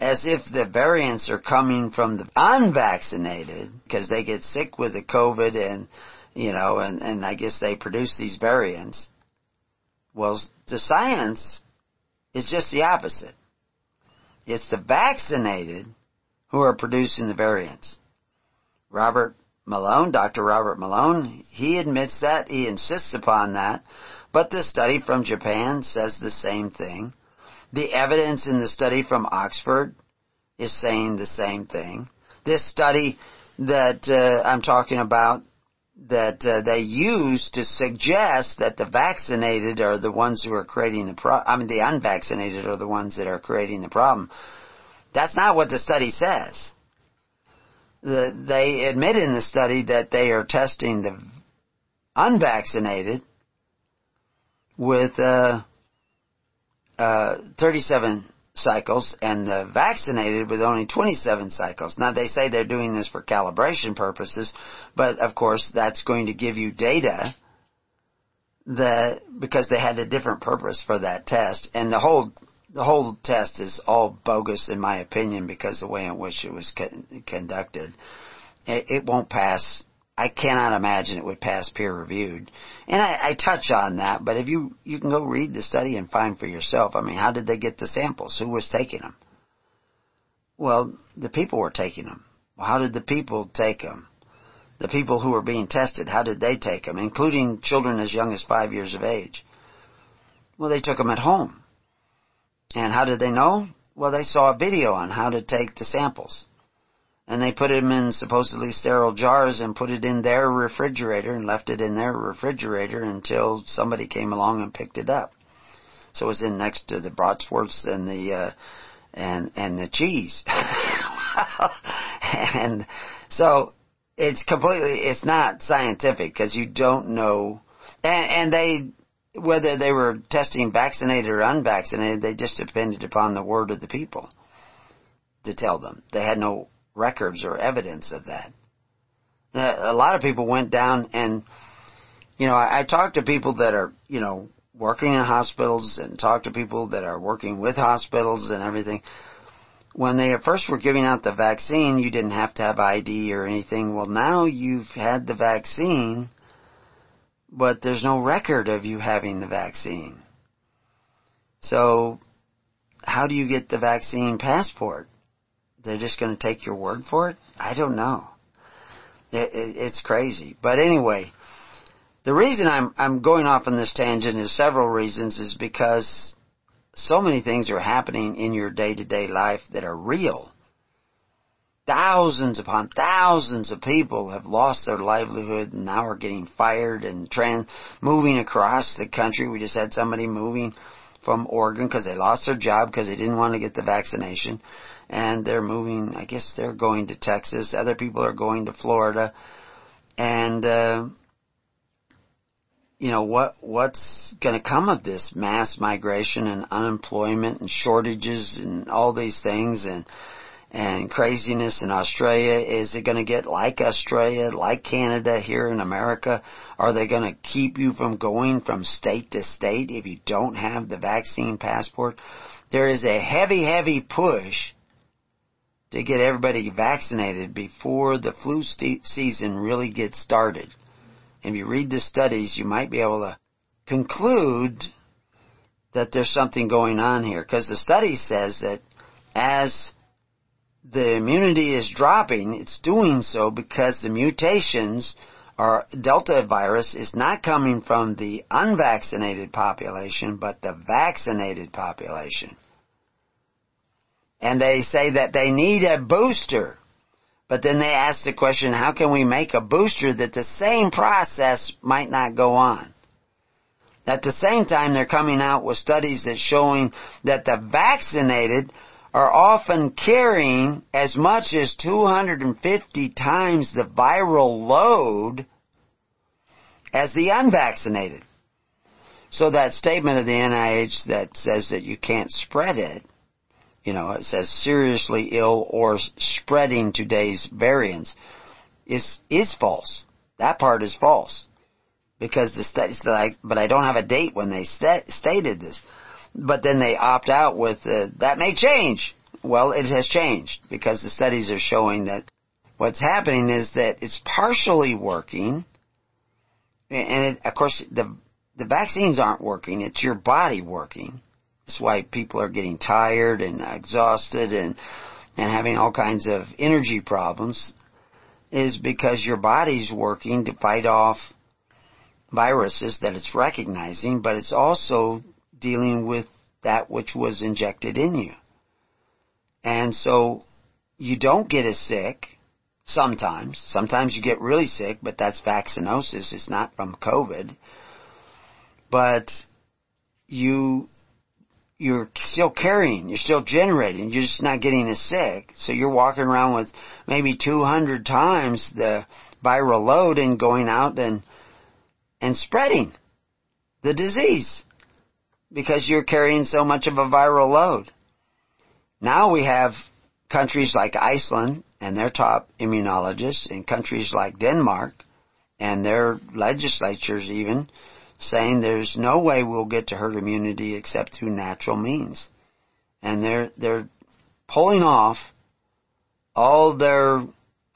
As if the variants are coming from the unvaccinated because they get sick with the COVID and, you know, and, and I guess they produce these variants. Well, the science is just the opposite. It's the vaccinated who are producing the variants. Robert Malone, Dr. Robert Malone, he admits that, he insists upon that, but the study from Japan says the same thing. The evidence in the study from Oxford is saying the same thing. This study that uh, I'm talking about that uh, they use to suggest that the vaccinated are the ones who are creating the problem. I mean, the unvaccinated are the ones that are creating the problem. That's not what the study says. The, they admit in the study that they are testing the unvaccinated with uh, uh, 37 cycles and the vaccinated with only 27 cycles. Now they say they're doing this for calibration purposes, but of course that's going to give you data that because they had a different purpose for that test and the whole the whole test is all bogus in my opinion because the way in which it was conducted. It, it won't pass I cannot imagine it would pass peer reviewed. And I, I touch on that, but if you, you can go read the study and find for yourself. I mean, how did they get the samples? Who was taking them? Well, the people were taking them. Well, how did the people take them? The people who were being tested, how did they take them? Including children as young as five years of age. Well, they took them at home. And how did they know? Well, they saw a video on how to take the samples and they put them in supposedly sterile jars and put it in their refrigerator and left it in their refrigerator until somebody came along and picked it up. So it was in next to the bratwurst and the uh, and and the cheese. and so it's completely it's not scientific because you don't know and, and they whether they were testing vaccinated or unvaccinated they just depended upon the word of the people to tell them. They had no records or evidence of that. A lot of people went down and, you know, I, I talked to people that are, you know, working in hospitals and talk to people that are working with hospitals and everything. When they at first were giving out the vaccine, you didn't have to have ID or anything. Well, now you've had the vaccine, but there's no record of you having the vaccine. So, how do you get the vaccine passport? They're just going to take your word for it? I don't know. It, it, it's crazy. But anyway, the reason I'm, I'm going off on this tangent is several reasons is because so many things are happening in your day to day life that are real. Thousands upon thousands of people have lost their livelihood and now are getting fired and trans, moving across the country. We just had somebody moving from Oregon because they lost their job because they didn't want to get the vaccination and they're moving. I guess they're going to Texas. Other people are going to Florida, and uh, you know what what's going to come of this mass migration and unemployment and shortages and all these things and and craziness in Australia? Is it going to get like Australia, like Canada here in America? Are they going to keep you from going from state to state if you don't have the vaccine passport? There is a heavy, heavy push to get everybody vaccinated before the flu season really gets started. If you read the studies, you might be able to conclude that there's something going on here. Because the study says that as the immunity is dropping, it's doing so because the mutations or Delta virus is not coming from the unvaccinated population, but the vaccinated population. And they say that they need a booster. But then they ask the question, how can we make a booster that the same process might not go on? At the same time, they're coming out with studies that showing that the vaccinated are often carrying as much as 250 times the viral load as the unvaccinated. So that statement of the NIH that says that you can't spread it, you know, it says seriously ill or spreading today's variants, is, is false. That part is false. Because the studies that I, but I don't have a date when they st- stated this but then they opt out with uh, that may change. Well, it has changed because the studies are showing that what's happening is that it's partially working, and it, of course the the vaccines aren't working. It's your body working. That's why people are getting tired and exhausted and and having all kinds of energy problems. Is because your body's working to fight off viruses that it's recognizing, but it's also dealing with that which was injected in you. And so you don't get as sick sometimes. Sometimes you get really sick, but that's vaccinosis. It's not from COVID. But you you're still carrying, you're still generating, you're just not getting as sick. So you're walking around with maybe 200 times the viral load and going out and and spreading the disease because you're carrying so much of a viral load. Now we have countries like Iceland and their top immunologists and countries like Denmark and their legislatures even saying there's no way we'll get to herd immunity except through natural means. And they're, they're pulling off all their,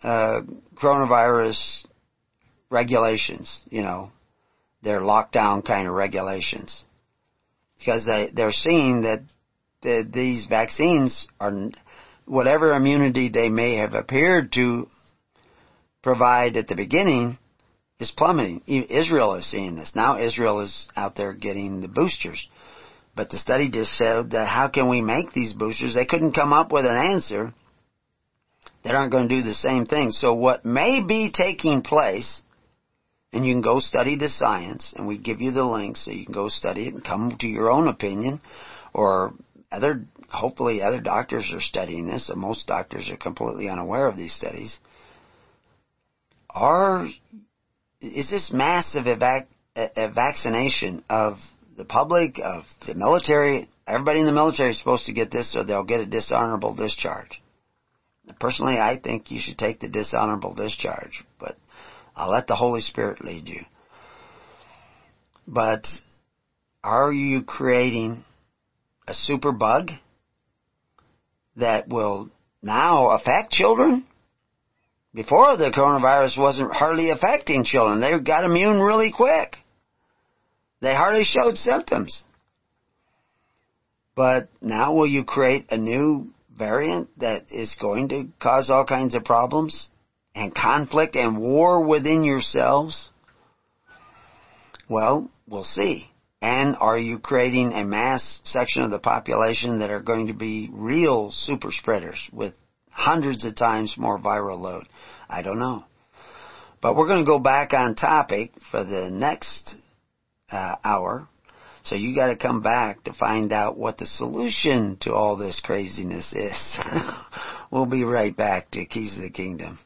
uh, coronavirus regulations, you know, their lockdown kind of regulations because they, they're seeing that the, these vaccines are whatever immunity they may have appeared to provide at the beginning is plummeting. Israel is seeing this. Now Israel is out there getting the boosters. But the study just showed that how can we make these boosters? They couldn't come up with an answer that aren't going to do the same thing. So what may be taking place and you can go study the science, and we give you the links so you can go study it and come to your own opinion, or other, hopefully other doctors are studying this, and most doctors are completely unaware of these studies. Are, is this massive evac, a vaccination of the public, of the military, everybody in the military is supposed to get this so they'll get a dishonorable discharge. Personally, I think you should take the dishonorable discharge, but I'll let the Holy Spirit lead you. But are you creating a super bug that will now affect children? Before the coronavirus wasn't hardly affecting children. They got immune really quick. They hardly showed symptoms. But now will you create a new variant that is going to cause all kinds of problems? And conflict and war within yourselves? Well, we'll see. And are you creating a mass section of the population that are going to be real super spreaders with hundreds of times more viral load? I don't know. But we're going to go back on topic for the next uh, hour. So you got to come back to find out what the solution to all this craziness is. we'll be right back to Keys of the Kingdom.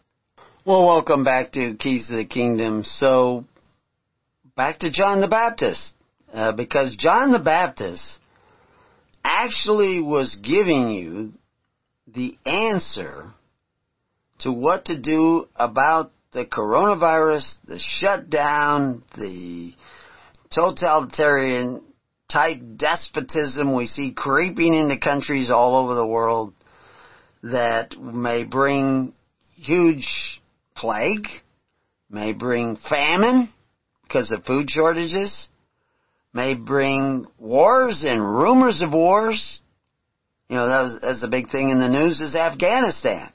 Well, welcome back to Keys of the Kingdom. So, back to John the Baptist. Uh, because John the Baptist actually was giving you the answer to what to do about the coronavirus, the shutdown, the totalitarian type despotism we see creeping into countries all over the world that may bring huge plague, may bring famine because of food shortages, may bring wars and rumors of wars. You know, that was, that's the big thing in the news is Afghanistan.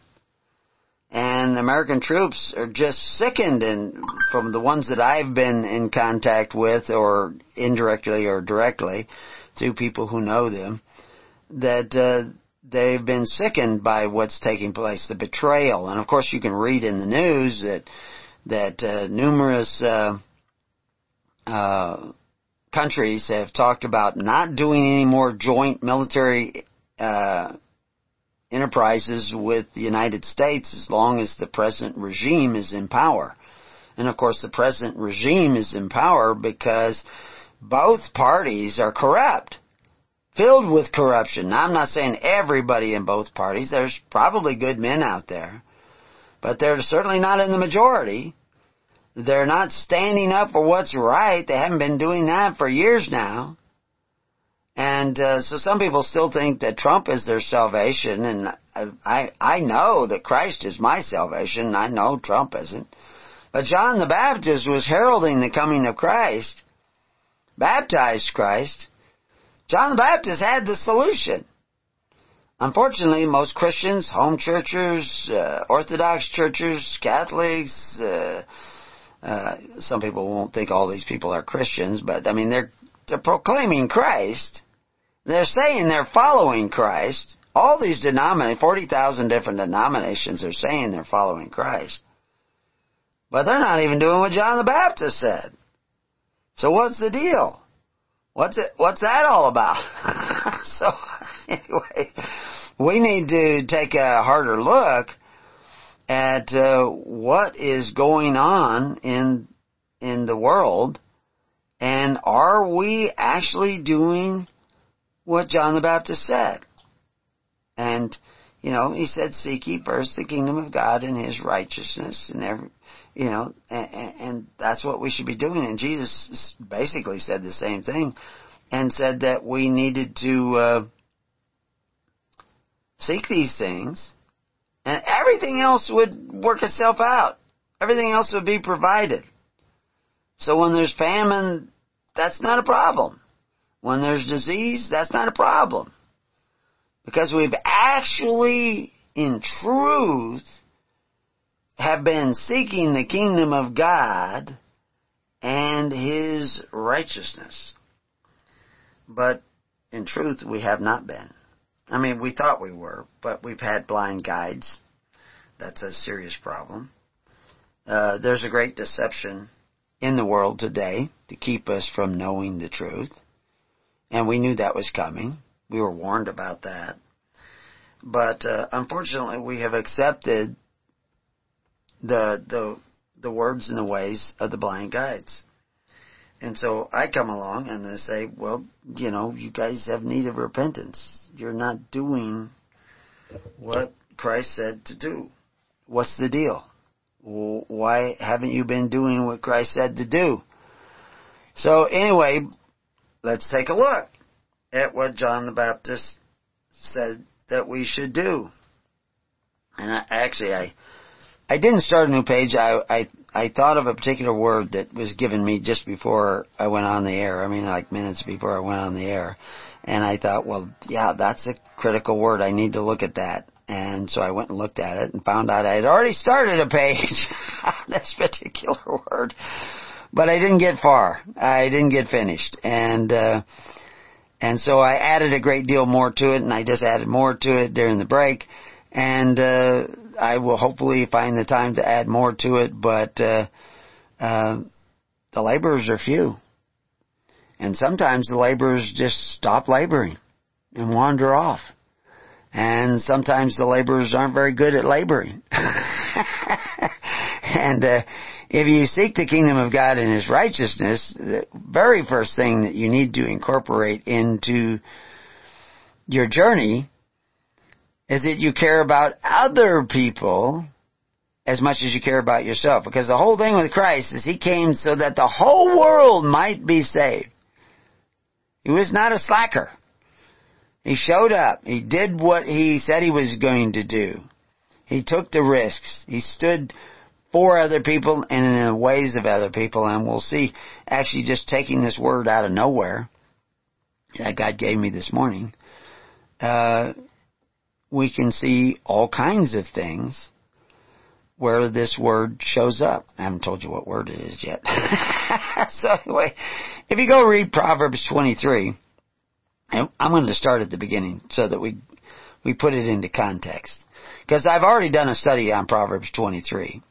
And the American troops are just sickened and from the ones that I've been in contact with or indirectly or directly through people who know them that uh, they've been sickened by what's taking place, the betrayal. And of course you can read in the news that that uh, numerous uh, uh, countries have talked about not doing any more joint military uh, enterprises with the United States as long as the present regime is in power. And of course the present regime is in power because both parties are corrupt. Filled with corruption. Now I'm not saying everybody in both parties. There's probably good men out there. But they're certainly not in the majority. They're not standing up for what's right. They haven't been doing that for years now. And uh, so some people still think that Trump is their salvation, and I I know that Christ is my salvation. I know Trump isn't. But John the Baptist was heralding the coming of Christ, baptized Christ. John the Baptist had the solution. Unfortunately, most Christians, home churchers, uh, Orthodox churches, Catholics, uh, uh, some people won't think all these people are Christians, but I mean they're they're proclaiming Christ. They're saying they're following Christ. All these denominations, 40,000 different denominations are saying they're following Christ. But they're not even doing what John the Baptist said. So what's the deal? What's it, what's that all about? so anyway, we need to take a harder look at uh, what is going on in in the world, and are we actually doing what John the Baptist said? And you know, he said, "Seek ye first the kingdom of God and His righteousness," and every, you know, and, and that's what we should be doing. And Jesus basically said the same thing, and said that we needed to uh, seek these things and everything else would work itself out. Everything else would be provided. So when there's famine, that's not a problem. When there's disease, that's not a problem. Because we've actually, in truth, have been seeking the kingdom of God and His righteousness. But in truth, we have not been. I mean, we thought we were, but we've had blind guides. That's a serious problem. Uh, there's a great deception in the world today to keep us from knowing the truth. And we knew that was coming. We were warned about that. But uh, unfortunately, we have accepted the the the words and the ways of the blind guides. And so I come along and I say, well, you know, you guys have need of repentance. You're not doing what Christ said to do. What's the deal? Why haven't you been doing what Christ said to do? So anyway, let's take a look at what John the Baptist said that we should do. And I, actually, I I didn't start a new page. I, I I thought of a particular word that was given me just before I went on the air. I mean, like minutes before I went on the air, and I thought, well, yeah, that's a critical word. I need to look at that. And so I went and looked at it and found out I had already started a page on this particular word, but I didn't get far. I didn't get finished, and. uh and so I added a great deal more to it, and I just added more to it during the break. And uh, I will hopefully find the time to add more to it, but uh, uh, the laborers are few. And sometimes the laborers just stop laboring and wander off. And sometimes the laborers aren't very good at laboring. and uh, if you seek the kingdom of God and His righteousness, the very first thing that you need to incorporate into your journey is that you care about other people as much as you care about yourself. Because the whole thing with Christ is He came so that the whole world might be saved. He was not a slacker. He showed up. He did what He said He was going to do. He took the risks. He stood for other people and in the ways of other people. And we'll see actually just taking this word out of nowhere that God gave me this morning. Uh, we can see all kinds of things where this word shows up. I haven't told you what word it is yet. so anyway, if you go read Proverbs 23, I'm going to start at the beginning so that we, we put it into context. Because I've already done a study on Proverbs 23.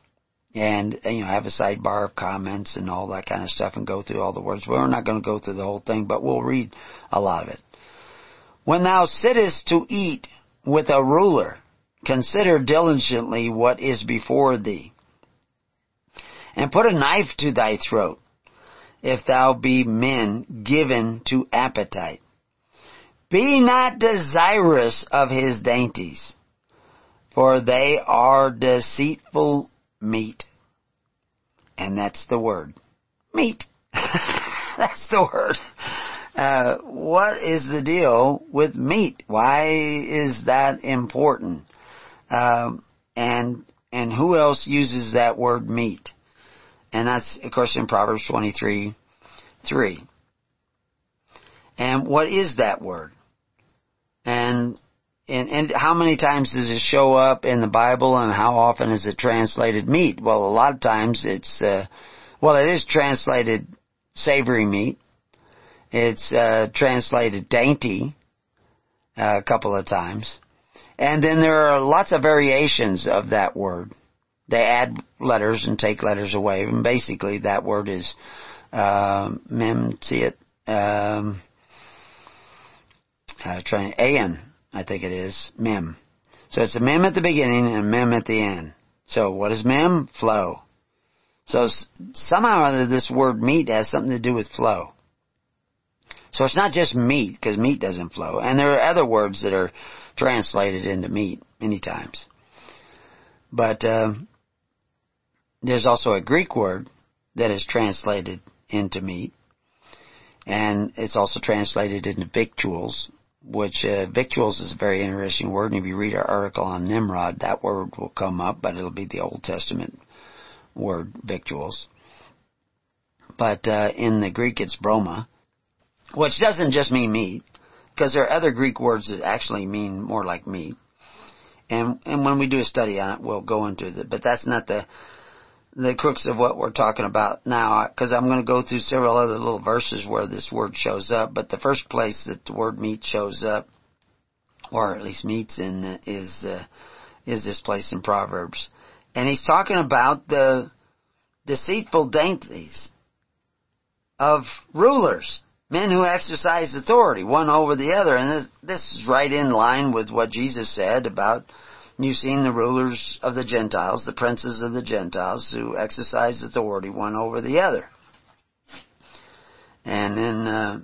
And, you know, have a sidebar of comments and all that kind of stuff and go through all the words. We're not going to go through the whole thing, but we'll read a lot of it. When thou sittest to eat with a ruler, consider diligently what is before thee. And put a knife to thy throat, if thou be men given to appetite. Be not desirous of his dainties, for they are deceitful meat. And that's the word. Meat. that's the word. Uh, what is the deal with meat? Why is that important? Um, and and who else uses that word meat? And that's of course in Proverbs twenty three, three. And what is that word? And and, and how many times does it show up in the Bible and how often is it translated meat? Well, a lot of times it's, uh, well, it is translated savory meat. It's, uh, translated dainty uh, a couple of times. And then there are lots of variations of that word. They add letters and take letters away. And basically that word is, uh, mem, see um, uh, trying, an I think it is, mem. So it's a mem at the beginning and a mem at the end. So what is mem? Flow. So somehow this word meat has something to do with flow. So it's not just meat, because meat doesn't flow. And there are other words that are translated into meat many times. But uh, there's also a Greek word that is translated into meat. And it's also translated into victuals, which uh, victuals is a very interesting word. And if you read our article on Nimrod, that word will come up, but it'll be the Old Testament word victuals. But uh, in the Greek, it's broma, which doesn't just mean meat, because there are other Greek words that actually mean more like meat. And and when we do a study on it, we'll go into it. But that's not the the crux of what we're talking about now, because I'm going to go through several other little verses where this word shows up. But the first place that the word meat shows up, or at least meats in, is uh, is this place in Proverbs, and he's talking about the deceitful dainties of rulers, men who exercise authority one over the other, and this, is right in line with what Jesus said about You've seen the rulers of the Gentiles, the princes of the Gentiles, who exercise authority one over the other. And in uh,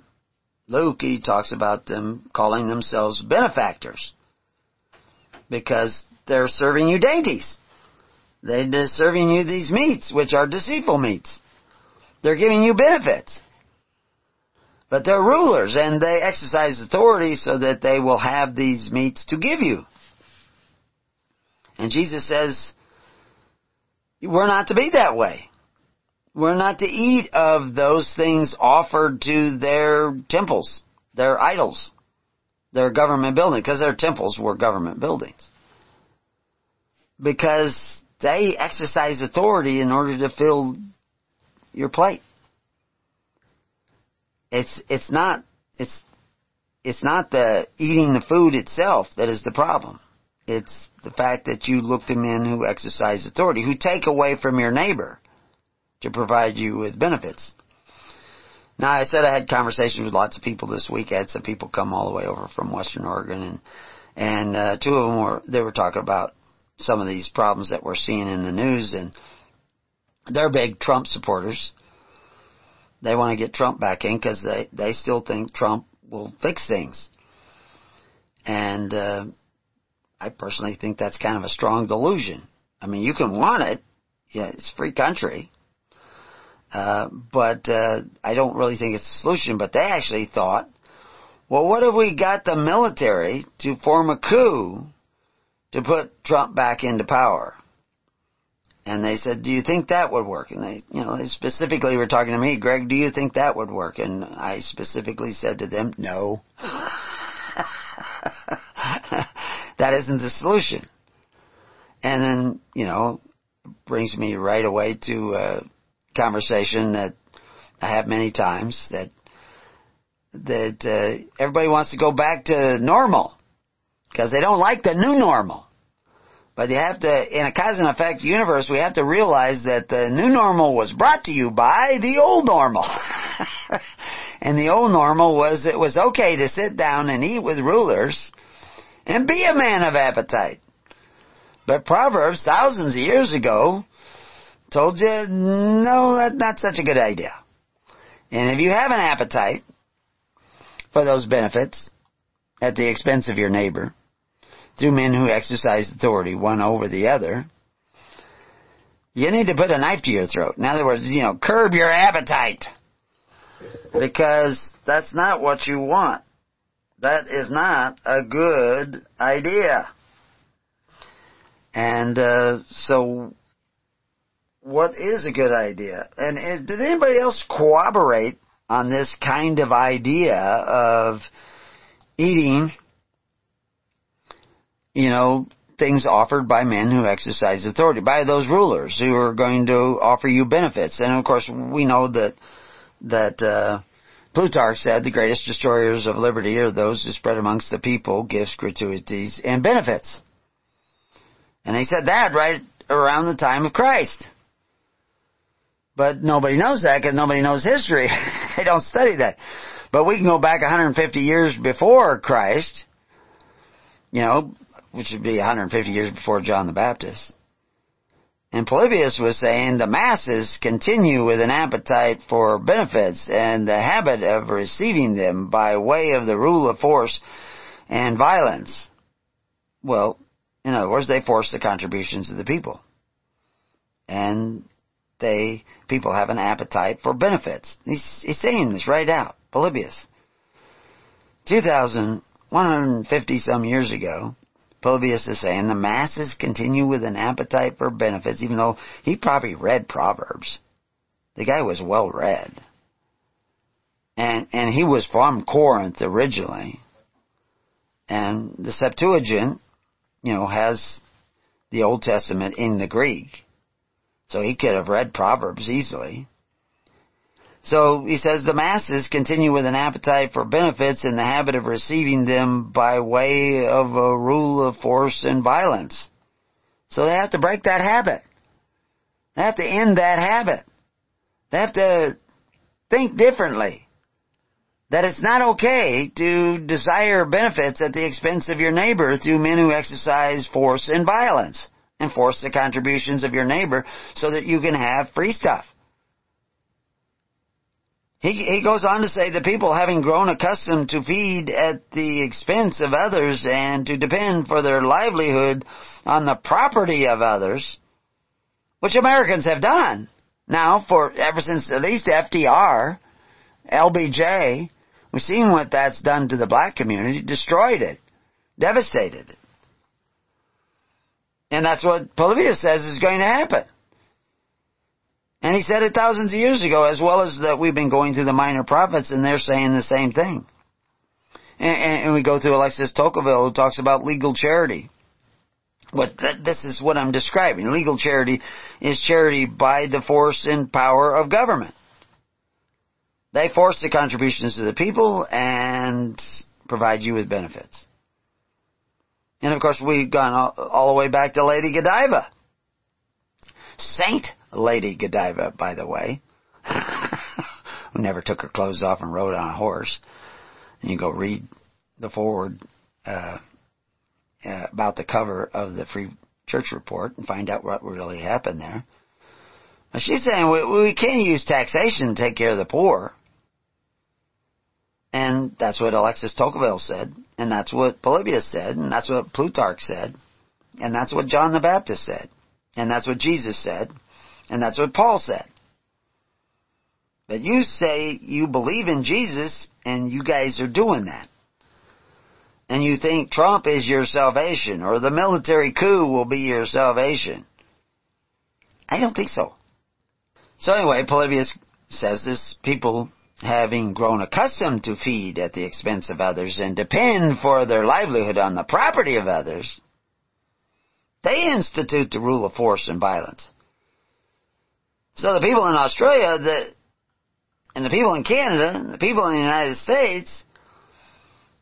Luke, he talks about them calling themselves benefactors because they're serving you dainties. They're serving you these meats, which are deceitful meats. They're giving you benefits. But they're rulers and they exercise authority so that they will have these meats to give you. And Jesus says, we're not to be that way. We're not to eat of those things offered to their temples, their idols, their government buildings, because their temples were government buildings. Because they exercise authority in order to fill your plate. It's, it's not, it's, it's not the eating the food itself that is the problem. It's the fact that you look to men who exercise authority, who take away from your neighbor to provide you with benefits. Now, I said I had conversations with lots of people this week. I had some people come all the way over from Western Oregon, and and uh, two of them were they were talking about some of these problems that we're seeing in the news, and they're big Trump supporters. They want to get Trump back in because they they still think Trump will fix things, and uh, I personally think that's kind of a strong delusion. I mean, you can want it. Yeah, it's free country. Uh, but, uh, I don't really think it's a solution, but they actually thought, well, what if we got the military to form a coup to put Trump back into power? And they said, do you think that would work? And they, you know, they specifically were talking to me, Greg, do you think that would work? And I specifically said to them, no. that isn't the solution. And then, you know, brings me right away to a conversation that I have many times that that uh, everybody wants to go back to normal because they don't like the new normal. But you have to, in a cause and effect universe, we have to realize that the new normal was brought to you by the old normal. and the old normal was it was okay to sit down and eat with rulers and be a man of appetite. But Proverbs, thousands of years ago, told you, no, that's not such a good idea. And if you have an appetite for those benefits at the expense of your neighbor, through men who exercise authority one over the other, you need to put a knife to your throat. In other words, you know, curb your appetite. Because that's not what you want. That is not a good idea. And uh, so, what is a good idea? And, and did anybody else corroborate on this kind of idea of eating, you know, things offered by men who exercise authority, by those rulers who are going to offer you benefits. And of course, we know that that uh, Plutarch said the greatest destroyers of liberty are those who spread amongst the people gifts, gratuities, and benefits. And he said that right around the time of Christ. But nobody knows that because nobody knows history. they don't study that. But we can go back 150 years before Christ, you know, which would be 150 years before John the Baptist. And Polybius was saying the masses continue with an appetite for benefits and the habit of receiving them by way of the rule of force and violence. Well, in other words, they force the contributions of the people. And they, people have an appetite for benefits. He's, he's saying this right out. Polybius. 2,150 some years ago, Polybius is saying the masses continue with an appetite for benefits, even though he probably read Proverbs. The guy was well read. And, and he was from Corinth originally. And the Septuagint you know, has the Old Testament in the Greek. So he could have read Proverbs easily. So he says the masses continue with an appetite for benefits in the habit of receiving them by way of a rule of force and violence. So they have to break that habit. They have to end that habit. They have to think differently that it's not okay to desire benefits at the expense of your neighbor through men who exercise force and violence and force the contributions of your neighbor so that you can have free stuff. He, he goes on to say the people having grown accustomed to feed at the expense of others and to depend for their livelihood on the property of others, which Americans have done now for ever since at least FDR, LBJ, We've seen what that's done to the black community, destroyed it, devastated it. And that's what Polybius says is going to happen. And he said it thousands of years ago, as well as that we've been going through the minor prophets, and they're saying the same thing. And, and we go through Alexis Tocqueville, who talks about legal charity. What this is what I'm describing. Legal charity is charity by the force and power of government. They force the contributions to the people and provide you with benefits. And of course we've gone all, all the way back to Lady Godiva. Saint Lady Godiva, by the way. who never took her clothes off and rode on a horse. And you go read the foreword uh, uh, about the cover of the Free Church Report and find out what really happened there. She's saying we, we can't use taxation to take care of the poor. And that's what Alexis Tocqueville said, and that's what Polybius said, and that's what Plutarch said, and that's what John the Baptist said, and that's what Jesus said, and that's what Paul said. But you say you believe in Jesus, and you guys are doing that. And you think Trump is your salvation, or the military coup will be your salvation. I don't think so. So anyway, Polybius says this, people having grown accustomed to feed at the expense of others and depend for their livelihood on the property of others, they institute the rule of force and violence. So the people in Australia that, and the people in Canada and the people in the United States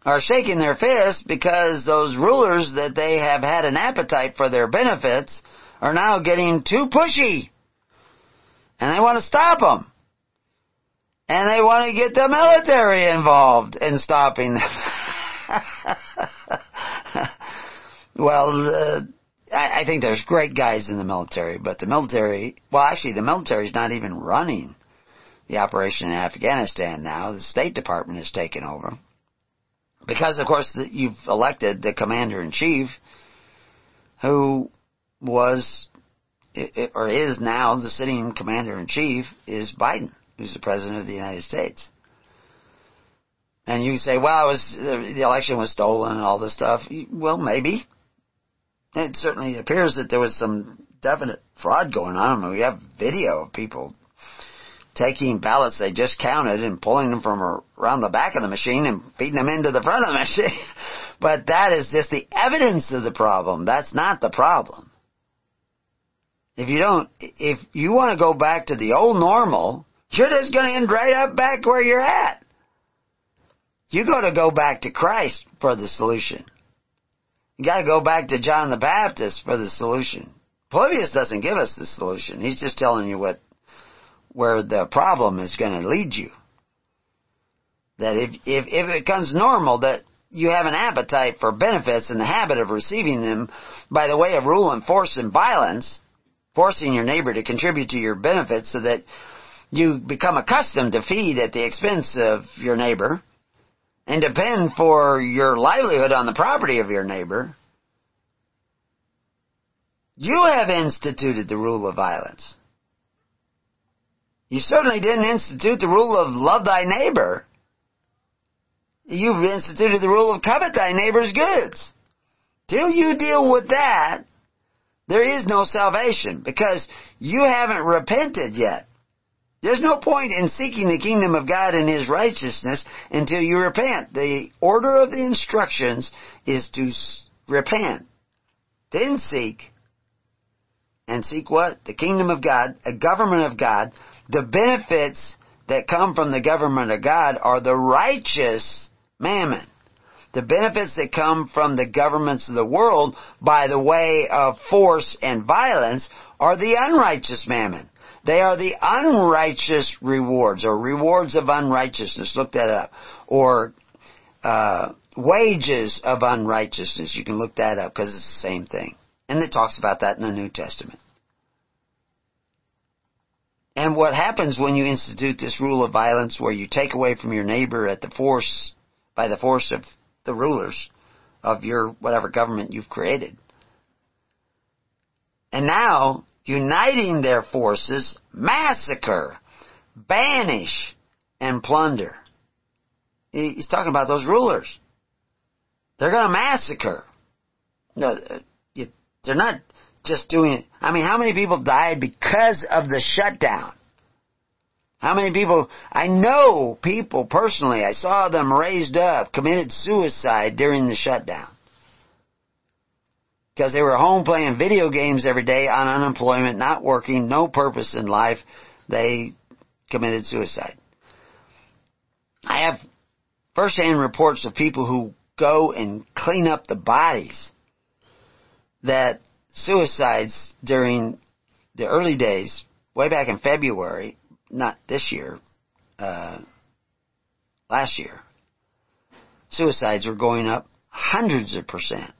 are shaking their fists because those rulers that they have had an appetite for their benefits are now getting too pushy. And they want to stop them. And they want to get the military involved in stopping them. well, uh, I, I think there's great guys in the military, but the military, well actually the military is not even running the operation in Afghanistan now. The State Department has taken over. Because of course you've elected the commander in chief who was or is now the sitting commander in chief is Biden, who's the president of the United States. And you say, well, was, the election was stolen and all this stuff. Well, maybe. It certainly appears that there was some definite fraud going on. I mean, we have video of people taking ballots they just counted and pulling them from around the back of the machine and feeding them into the front of the machine. but that is just the evidence of the problem. That's not the problem. If you don't, if you want to go back to the old normal, you're just going to end right up back where you're at. You got to go back to Christ for the solution. You got to go back to John the Baptist for the solution. Polybius doesn't give us the solution. He's just telling you what where the problem is to lead you. That if, if, if it becomes normal that you have an appetite for benefits and the habit of receiving them by the way of rule and force and violence, forcing your neighbor to contribute to your benefits so that you become accustomed to feed at the expense of your neighbor and depend for your livelihood on the property of your neighbor, you have instituted the rule of violence. You certainly didn't institute the rule of love thy neighbor. You've instituted the rule of covet thy neighbor's goods. Till you deal with that, there is no salvation because you haven't repented yet. There's no point in seeking the kingdom of God and His righteousness until you repent. The order of the instructions is to repent, then seek, and seek what? The kingdom of God, a government of God, the benefits that come from the government of God are the righteous mammon. The benefits that come from the governments of the world by the way of force and violence are the unrighteous mammon. They are the unrighteous rewards or rewards of unrighteousness. Look that up. Or uh, wages of unrighteousness. You can look that up because it's the same thing. And it talks about that in the New Testament. And what happens when you institute this rule of violence where you take away from your neighbor at the force, by the force of the rulers of your whatever government you've created. And now, uniting their forces, massacre, banish, and plunder. He's talking about those rulers. They're going to massacre. No, uh, they're not just doing it. I mean, how many people died because of the shutdown? How many people, I know people personally, I saw them raised up, committed suicide during the shutdown. Because they were home playing video games every day on unemployment, not working, no purpose in life, they committed suicide. I have first-hand reports of people who go and clean up the bodies that suicides during the early days, way back in February, not this year, uh, last year, suicides were going up hundreds of percent.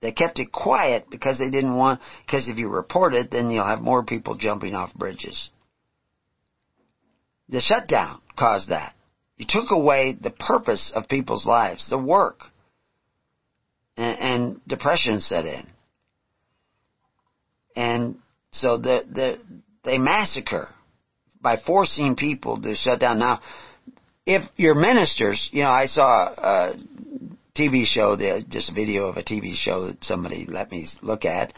They kept it quiet because they didn't want, because if you report it, then you'll have more people jumping off bridges. The shutdown caused that. You took away the purpose of people's lives, the work. And, and depression set in. And so the, the, they massacre by forcing people to shut down. Now, if your ministers, you know, I saw a TV show, just a video of a TV show that somebody let me look at,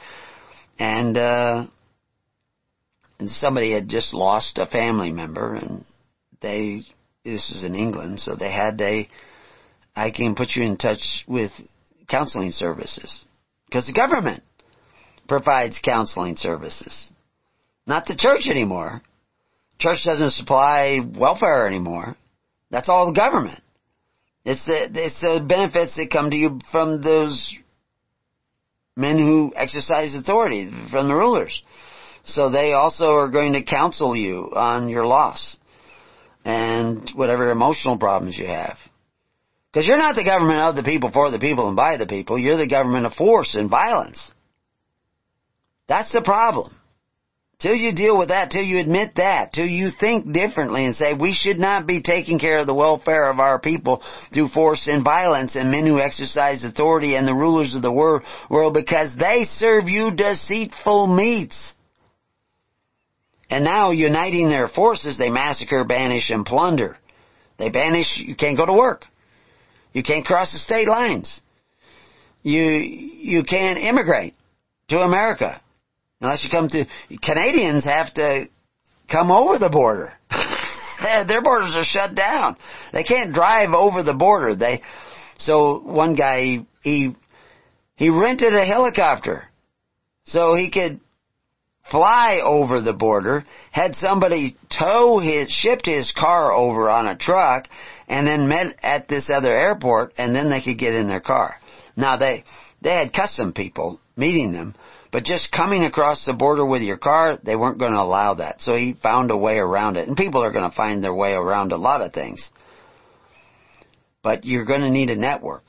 and, uh, and somebody had just lost a family member, and they, this is in England, so they had a, I can put you in touch with counseling services. Because the government provides counseling services. Not the church anymore. Church doesn't supply welfare anymore. That's all the government. It's the, it's the benefits that come to you from those men who exercise authority, from the rulers. So they also are going to counsel you on your loss and whatever emotional problems you have. Because you're not the government of the people, for the people, and by the people. You're the government of force and violence. That's the problem. Till you deal with that, till you admit that, till you think differently and say we should not be taking care of the welfare of our people through force and violence and men who exercise authority and the rulers of the world because they serve you deceitful meats. And now uniting their forces, they massacre, banish, and plunder. They banish, you can't go to work. You can't cross the state lines. You, you can't immigrate to America. Unless you come to, Canadians have to come over the border. Their borders are shut down. They can't drive over the border. They, so one guy, he, he rented a helicopter so he could fly over the border, had somebody tow his, shipped his car over on a truck, and then met at this other airport, and then they could get in their car. Now they, they had custom people meeting them, but just coming across the border with your car, they weren't going to allow that. So he found a way around it. And people are going to find their way around a lot of things. But you're going to need a network.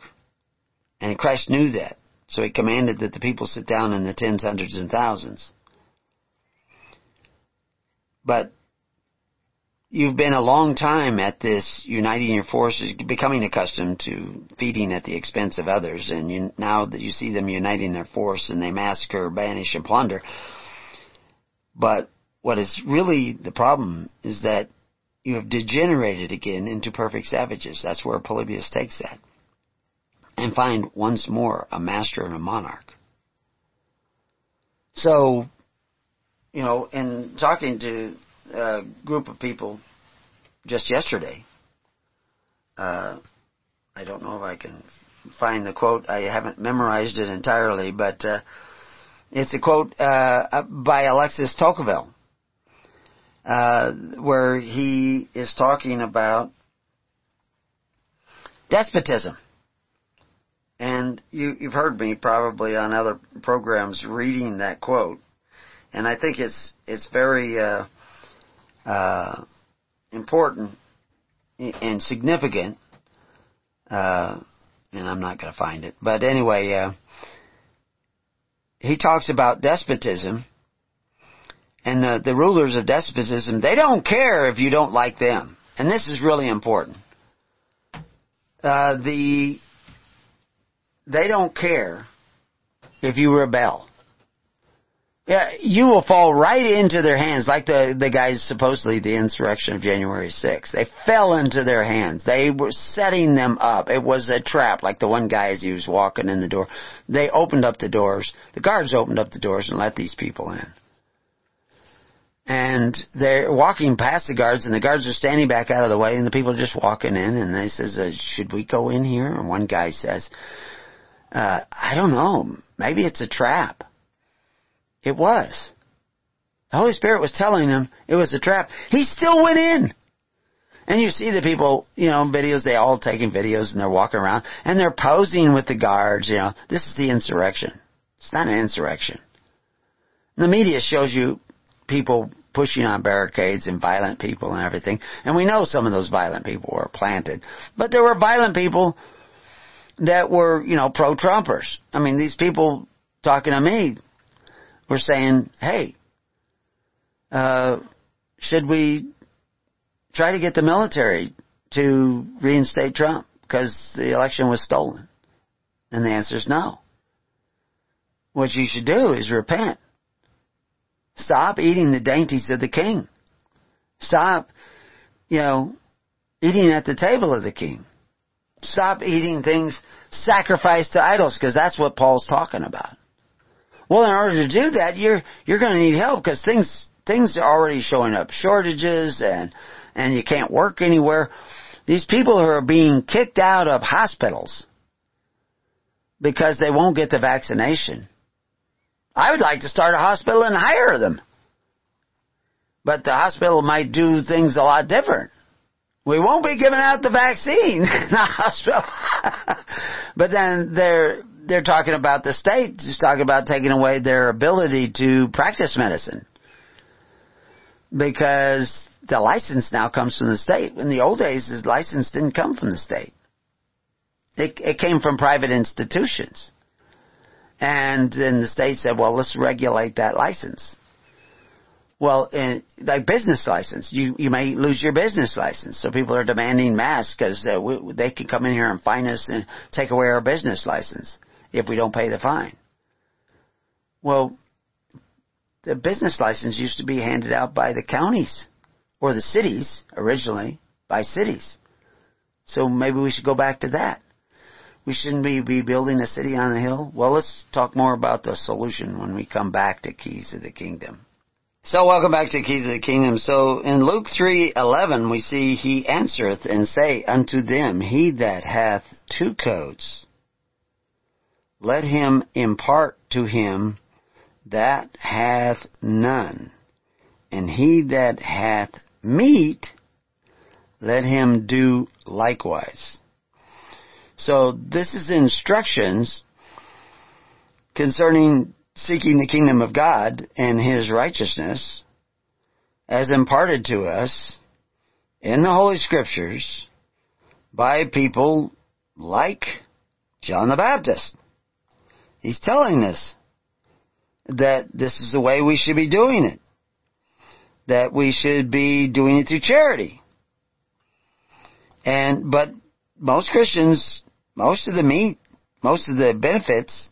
And Christ knew that. So he commanded that the people sit down in the tens, hundreds, and thousands. But you've been a long time at this uniting your forces, becoming accustomed to feeding at the expense of others, and you, now that you see them uniting their force and they massacre, banish, and plunder. But what is really the problem is that you have degenerated again into perfect savages. That's where Polybius takes that. And find once more a master and a monarch. So, you know, in talking to a group of people just yesterday. Uh, I don't know if I can find the quote. I haven't memorized it entirely, but uh, it's a quote uh, by Alexis Tocqueville, uh, where he is talking about despotism. And you, you've heard me probably on other programs reading that quote, and I think it's it's very uh, important and significant. Uh, and I'm not going to find it, but anyway, uh, he talks about despotism, and the, the rulers of despotism. They don't care if you don't like them, and this is really important. Uh, the they don't care if you rebel. Yeah, you will fall right into their hands, like the the guys supposedly the insurrection of January 6th. They fell into their hands. They were setting them up. It was a trap, like the one guy as he was walking in the door. They opened up the doors. The guards opened up the doors and let these people in. And they're walking past the guards, and the guards are standing back out of the way, and the people are just walking in. And they says, uh, "Should we go in here?" And one guy says, uh, "I don't know. Maybe it's a trap." It was. The Holy Spirit was telling him it was a trap. He still went in. And you see the people, you know, videos, they all taking videos and they're walking around and they're posing with the guards, you know. This is the insurrection. It's not an insurrection. The media shows you people pushing on barricades and violent people and everything. And we know some of those violent people were planted. But there were violent people that were, you know, pro-Trumpers. I mean, these people talking to me, we're saying, hey, uh, should we try to get the military to reinstate Trump because the election was stolen? And the answer is no. What you should do is repent. Stop eating the dainties of the king. Stop, you know, eating at the table of the king. Stop eating things sacrificed to idols because that's what Paul's talking about. Well, in order to do that, you're you're going to need help because things things are already showing up, shortages, and and you can't work anywhere. These people who are being kicked out of hospitals because they won't get the vaccination. I would like to start a hospital and hire them. But the hospital might do things a lot different. We won't be giving out the vaccine in the hospital. but then they're, they're talking about the state, just talking about taking away their ability to practice medicine. Because the license now comes from the state. In the old days, the license didn't come from the state. It, it came from private institutions. And then the state said, well, let's regulate that license. Well, in, like business license, you you may lose your business license. So people are demanding masks because uh, they can come in here and fine us and take away our business license if we don't pay the fine. Well, the business license used to be handed out by the counties or the cities originally by cities. So maybe we should go back to that. We shouldn't be, building a city on a hill. Well, let's talk more about the solution when we come back to Keys of the Kingdom. So welcome back to Keys of the Kingdom. So in Luke 3:11 we see he answereth and say unto them he that hath two coats let him impart to him that hath none and he that hath meat let him do likewise. So this is instructions concerning seeking the kingdom of God and His righteousness as imparted to us in the Holy Scriptures by people like John the Baptist. He's telling us that this is the way we should be doing it. That we should be doing it through charity. And, but most Christians, most of the meat, most of the benefits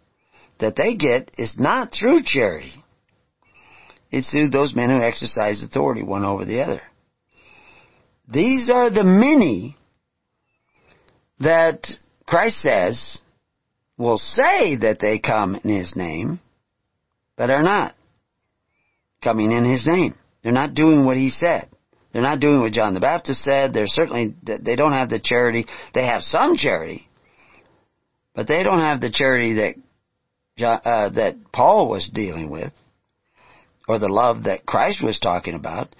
that they get is not through charity. It's through those men who exercise authority one over the other. These are the many that Christ says will say that they come in His name, but are not coming in His name. They're not doing what He said. They're not doing what John the Baptist said. They're certainly, they don't have the charity. They have some charity, but they don't have the charity that uh, that Paul was dealing with, or the love that Christ was talking about,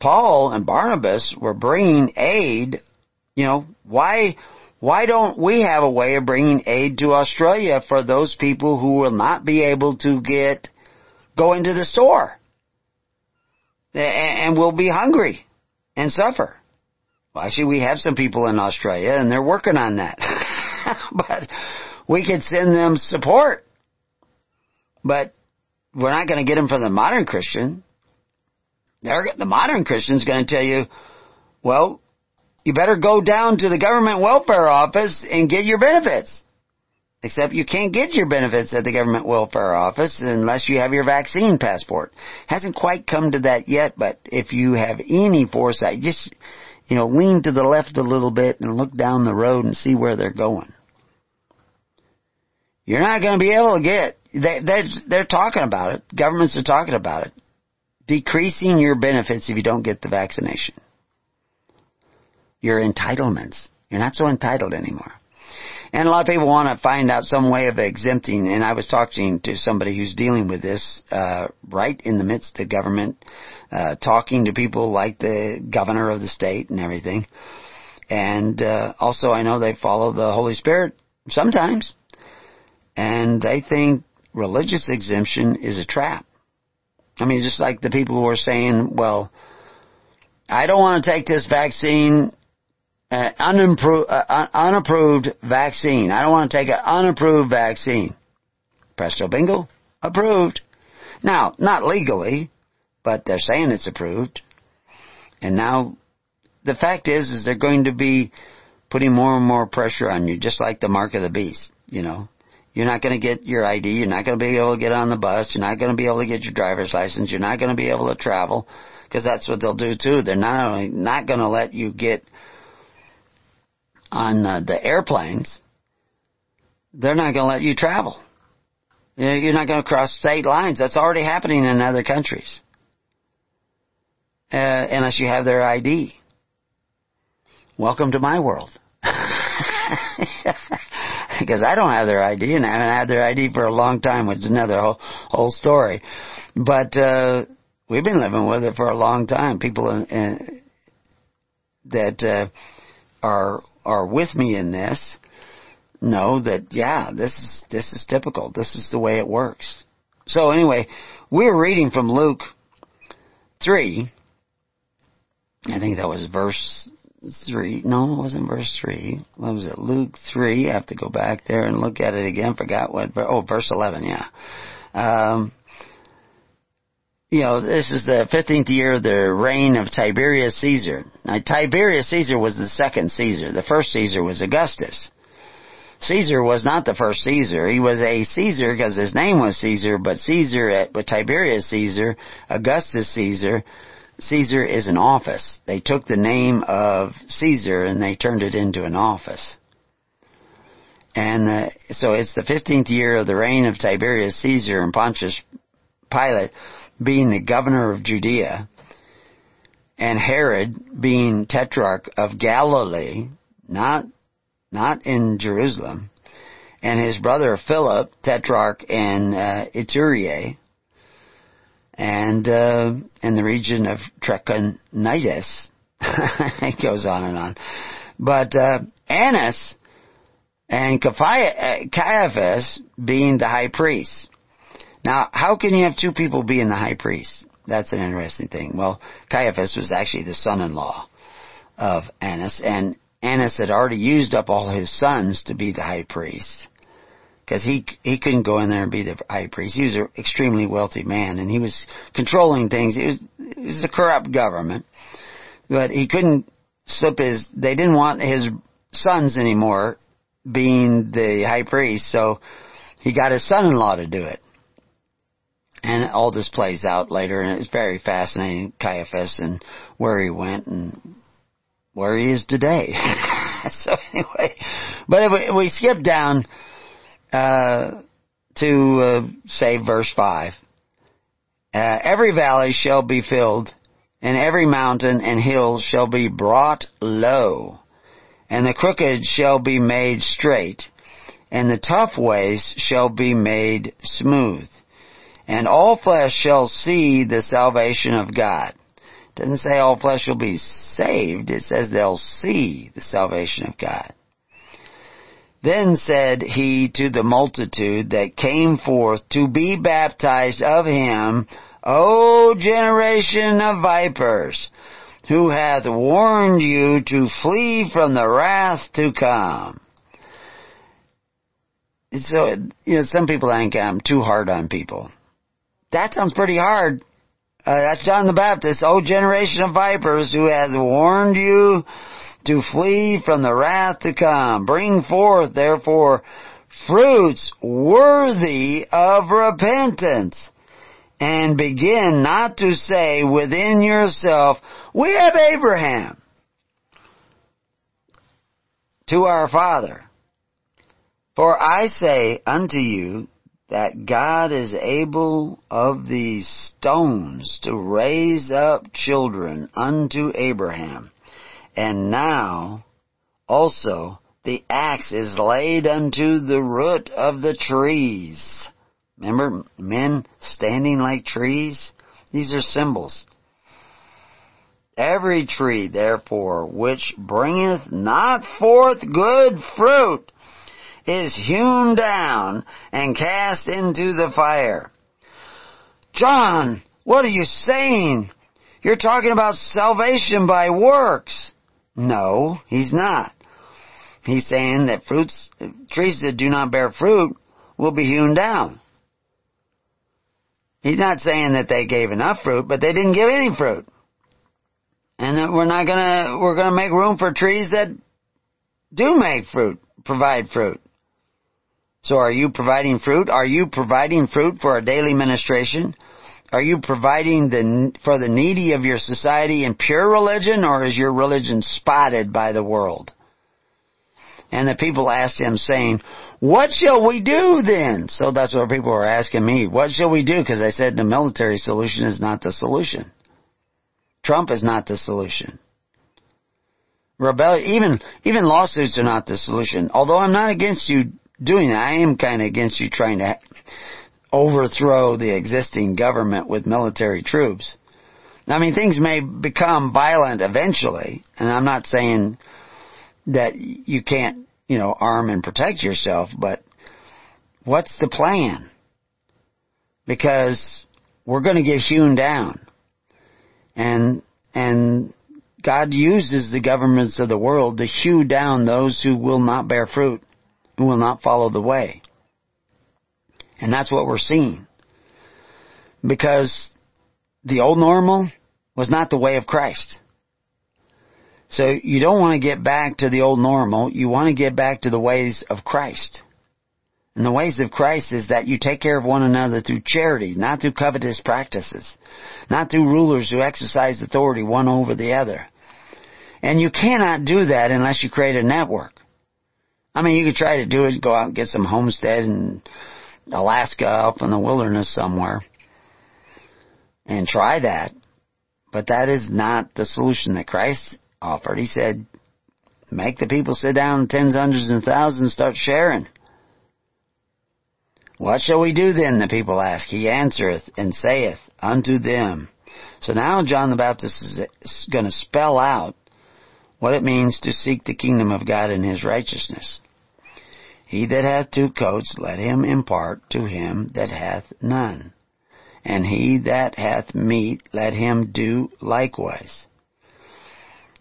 Paul and Barnabas were bringing aid. You know, why, why don't we have a way of bringing aid to Australia for those people who will not be able to get, go into the store? And will be hungry and suffer. Well, actually, we have some people in Australia and they're working on that. but we could send them support but we're not going to get them from the modern Christian. They're, the modern Christian's going to tell you, well, you better go down to the government welfare office and get your benefits. Except you can't get your benefits at the government welfare office unless you have your vaccine passport. Hasn't quite come to that yet, but if you have any foresight, just, you know, lean to the left a little bit and look down the road and see where they're going. You're not going to be able to get they, they're, they're talking about it. Governments are talking about it. Decreasing your benefits if you don't get the vaccination. Your entitlements. You're not so entitled anymore. And a lot of people want to find out some way of exempting, and I was talking to somebody who's dealing with this, uh, right in the midst of government, uh, talking to people like the governor of the state and everything. And, uh, also I know they follow the Holy Spirit sometimes. And they think religious exemption is a trap. I mean, just like the people who are saying, well, I don't want to take this vaccine, uh, unimproved, uh, unapproved vaccine. I don't want to take an unapproved vaccine. Presto bingo, approved. Now, not legally, but they're saying it's approved. And now, the fact is, is they're going to be putting more and more pressure on you, just like the mark of the beast, you know. You're not going to get your ID. You're not going to be able to get on the bus. You're not going to be able to get your driver's license. You're not going to be able to travel because that's what they'll do too. They're not only not going to let you get on uh, the airplanes. They're not going to let you travel. You're not going to cross state lines. That's already happening in other countries. Uh, unless you have their ID. Welcome to my world. because I don't have their ID and I haven't had their ID for a long time, which is another whole, whole story. But, uh, we've been living with it for a long time. People in, in, that uh, are are with me in this know that yeah, this is this is typical. This is the way it works. So anyway, we're reading from Luke three. I think that was verse three. No, it wasn't verse three. What was it? Luke three. I have to go back there and look at it again. Forgot what. Oh, verse eleven. Yeah. Um, you know, this is the 15th year of the reign of Tiberius Caesar. Now, Tiberius Caesar was the second Caesar. The first Caesar was Augustus. Caesar was not the first Caesar. He was a Caesar because his name was Caesar, but Caesar, but Tiberius Caesar, Augustus Caesar, Caesar is an office. They took the name of Caesar and they turned it into an office. And uh, so it's the 15th year of the reign of Tiberius Caesar and Pontius Pilate being the governor of Judea, and Herod being tetrarch of Galilee, not, not in Jerusalem, and his brother Philip, tetrarch in uh, and uh, in the region of Trachonitis. it goes on and on. But uh, Annas and Caiaphas being the high priest. Now, how can you have two people being the high priest? That's an interesting thing. Well, Caiaphas was actually the son-in-law of Annas, and Annas had already used up all his sons to be the high priest. Because he, he couldn't go in there and be the high priest. He was an extremely wealthy man, and he was controlling things. It was, it was a corrupt government. But he couldn't slip his, they didn't want his sons anymore being the high priest, so he got his son-in-law to do it. And all this plays out later, and it's very fascinating, Caiaphas and where he went and where he is today. so anyway, but if we, we skip down uh, to uh, say verse five, uh, every valley shall be filled, and every mountain and hill shall be brought low, and the crooked shall be made straight, and the tough ways shall be made smooth and all flesh shall see the salvation of God. It doesn't say all flesh will be saved, it says they'll see the salvation of God. Then said he to the multitude that came forth to be baptized of him, O generation of vipers, who hath warned you to flee from the wrath to come. So, you know, some people think I'm too hard on people. That sounds pretty hard. Uh, that's John the Baptist, O generation of vipers, who hath warned you to flee from the wrath to come. Bring forth, therefore, fruits worthy of repentance. And begin not to say within yourself, we have Abraham to our father. For I say unto you that God is able of these stones to raise up children unto Abraham. And now also the axe is laid unto the root of the trees. Remember men standing like trees? These are symbols. Every tree, therefore, which bringeth not forth good fruit is hewn down and cast into the fire. John, what are you saying? You're talking about salvation by works. No, he's not. He's saying that fruits, trees that do not bear fruit will be hewn down. He's not saying that they gave enough fruit, but they didn't give any fruit. And that we're not gonna, we're gonna make room for trees that do make fruit, provide fruit. So are you providing fruit? Are you providing fruit for a daily ministration? Are you providing the, for the needy of your society in pure religion or is your religion spotted by the world? And the people asked him saying, what shall we do then? So that's what people were asking me. What shall we do? Because I said the military solution is not the solution. Trump is not the solution. Rebellion, even, even lawsuits are not the solution. Although I'm not against you doing that. I am kind of against you trying to overthrow the existing government with military troops. I mean, things may become violent eventually, and I'm not saying that you can't, you know, arm and protect yourself, but what's the plan? Because we're going to get hewn down. And, and God uses the governments of the world to hew down those who will not bear fruit, who will not follow the way. And that's what we're seeing. Because the old normal was not the way of Christ. So you don't want to get back to the old normal. You want to get back to the ways of Christ. And the ways of Christ is that you take care of one another through charity, not through covetous practices, not through rulers who exercise authority one over the other. And you cannot do that unless you create a network. I mean, you could try to do it, go out and get some homestead in Alaska up in the wilderness somewhere and try that. But that is not the solution that Christ offered. He said, make the people sit down in tens, hundreds, and thousands, start sharing. What shall we do then? The people ask. He answereth and saith unto them. So now John the Baptist is going to spell out what it means to seek the kingdom of God and His righteousness. He that hath two coats, let him impart to him that hath none. And he that hath meat, let him do likewise.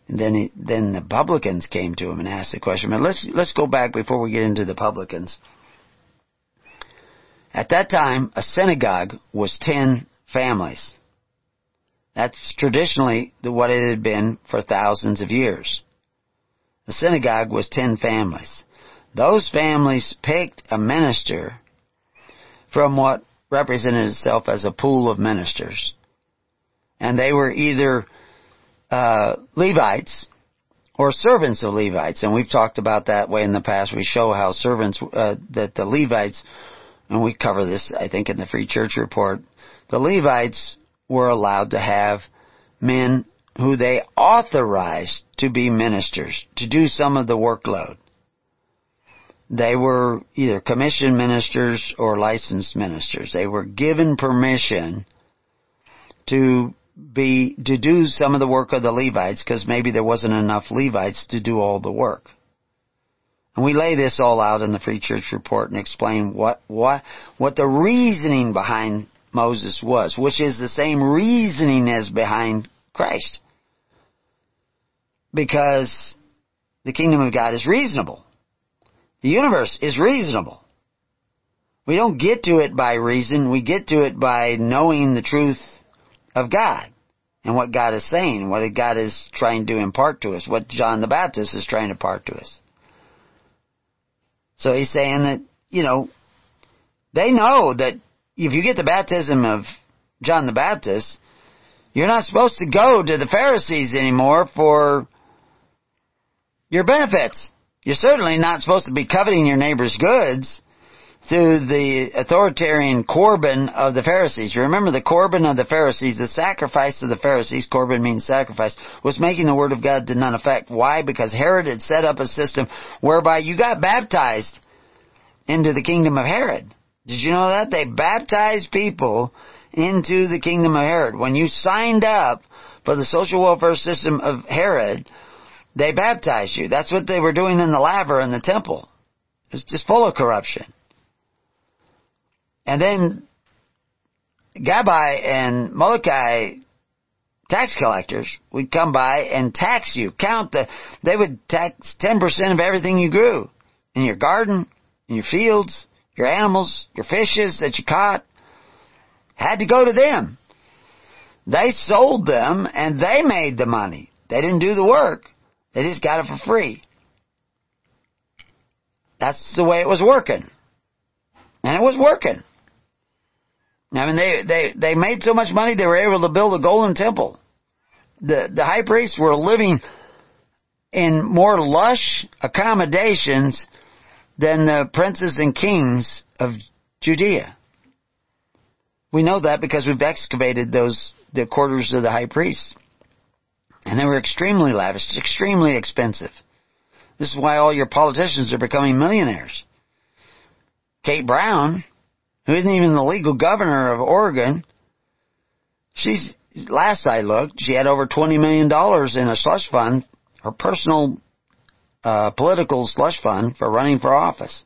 And then, he, then the publicans came to him and asked the question. But let's let's go back before we get into the publicans. At that time, a synagogue was ten families. That's traditionally what it had been for thousands of years. The synagogue was ten families. Those families picked a minister from what represented itself as a pool of ministers. And they were either uh, Levites or servants of Levites, and we've talked about that way in the past. We show how servants uh, that the Levites, and we cover this, I think, in the Free Church Report. The Levites were allowed to have men who they authorized to be ministers, to do some of the workload. They were either commissioned ministers or licensed ministers. They were given permission to be to do some of the work of the Levites because maybe there wasn't enough Levites to do all the work. And we lay this all out in the Free Church Report and explain what what what the reasoning behind Moses was, which is the same reasoning as behind Christ. Because the kingdom of God is reasonable. The universe is reasonable. We don't get to it by reason, we get to it by knowing the truth of God and what God is saying, what God is trying to impart to us, what John the Baptist is trying to impart to us. So he's saying that, you know, they know that if you get the baptism of John the Baptist, you're not supposed to go to the Pharisees anymore for your benefits. You're certainly not supposed to be coveting your neighbor's goods through the authoritarian Corban of the Pharisees. You remember the Corban of the Pharisees, the sacrifice of the Pharisees, Corban means sacrifice, was making the Word of God to none effect. Why? Because Herod had set up a system whereby you got baptized into the kingdom of Herod. Did you know that? They baptized people into the kingdom of Herod. When you signed up for the social welfare system of Herod, they baptized you. That's what they were doing in the laver in the temple. It's just full of corruption. And then Gabbai and Molokai tax collectors would come by and tax you. Count the, they would tax 10% of everything you grew. In your garden, in your fields, your animals, your fishes that you caught. Had to go to them. They sold them and they made the money. They didn't do the work. They just got it for free. That's the way it was working. And it was working. I mean, they, they, they made so much money they were able to build a golden temple. The, the high priests were living in more lush accommodations than the princes and kings of Judea. We know that because we've excavated those, the quarters of the high priests. And they were extremely lavish, extremely expensive. This is why all your politicians are becoming millionaires. Kate Brown who isn't even the legal governor of Oregon, she's, last I looked, she had over $20 million in a slush fund, her personal uh, political slush fund for running for office.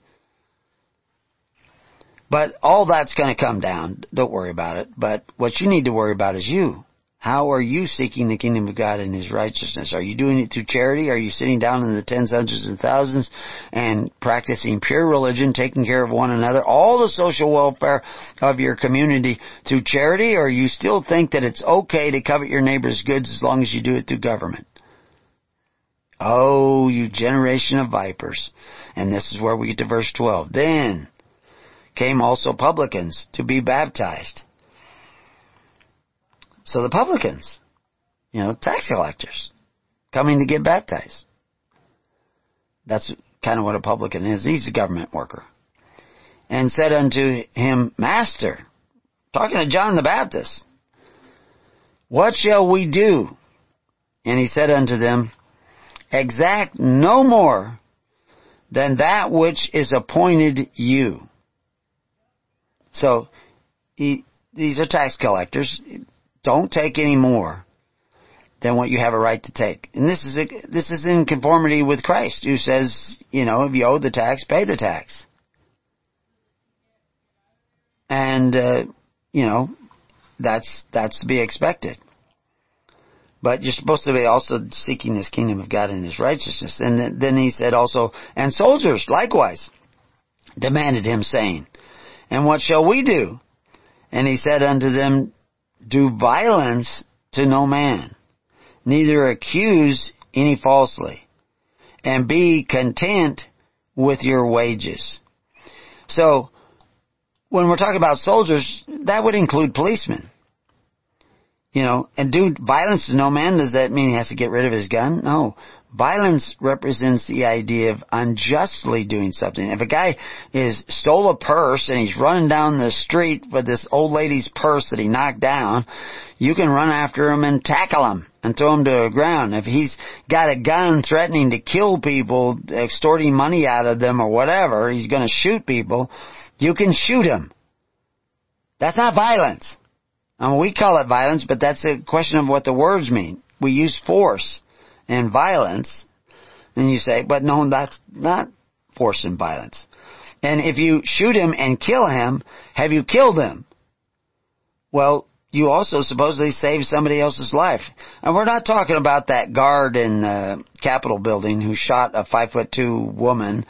But all that's going to come down. Don't worry about it. But what you need to worry about is you. How are you seeking the kingdom of God and His righteousness? Are you doing it through charity? Are you sitting down in the tens, hundreds, and thousands and practicing pure religion, taking care of one another, all the social welfare of your community through charity? Or you still think that it's okay to covet your neighbor's goods as long as you do it through government? Oh, you generation of vipers. And this is where we get to verse 12. Then came also publicans to be baptized so the publicans, you know, tax collectors, coming to get baptized. That's kind of what a publican is. He's a government worker. And said unto him, Master, talking to John the Baptist, what shall we do? And he said unto them, Exact no more than that which is appointed you. So, he, these are tax collectors. Don't take any more than what you have a right to take. And this is a, this is in conformity with Christ, who says, you know, if you owe the tax, pay the tax. And uh, you know, that's that's to be expected. But you're supposed to be also seeking this kingdom of God and His righteousness. And then he said also, and soldiers likewise demanded him, saying, And what shall we do? And he said unto them, do violence to no man, neither accuse any falsely, and be content with your wages. So, when we're talking about soldiers, that would include policemen. You know, and do violence to no man, does that mean he has to get rid of his gun? No. Violence represents the idea of unjustly doing something. If a guy is stole a purse and he's running down the street with this old lady's purse that he knocked down, you can run after him and tackle him and throw him to the ground. If he's got a gun threatening to kill people, extorting money out of them or whatever, he's gonna shoot people, you can shoot him. That's not violence. I mean, we call it violence, but that's a question of what the words mean. We use force and violence, and you say, but no, that's not force and violence. And if you shoot him and kill him, have you killed him? Well, you also supposedly saved somebody else's life. And we're not talking about that guard in the Capitol building who shot a five foot two woman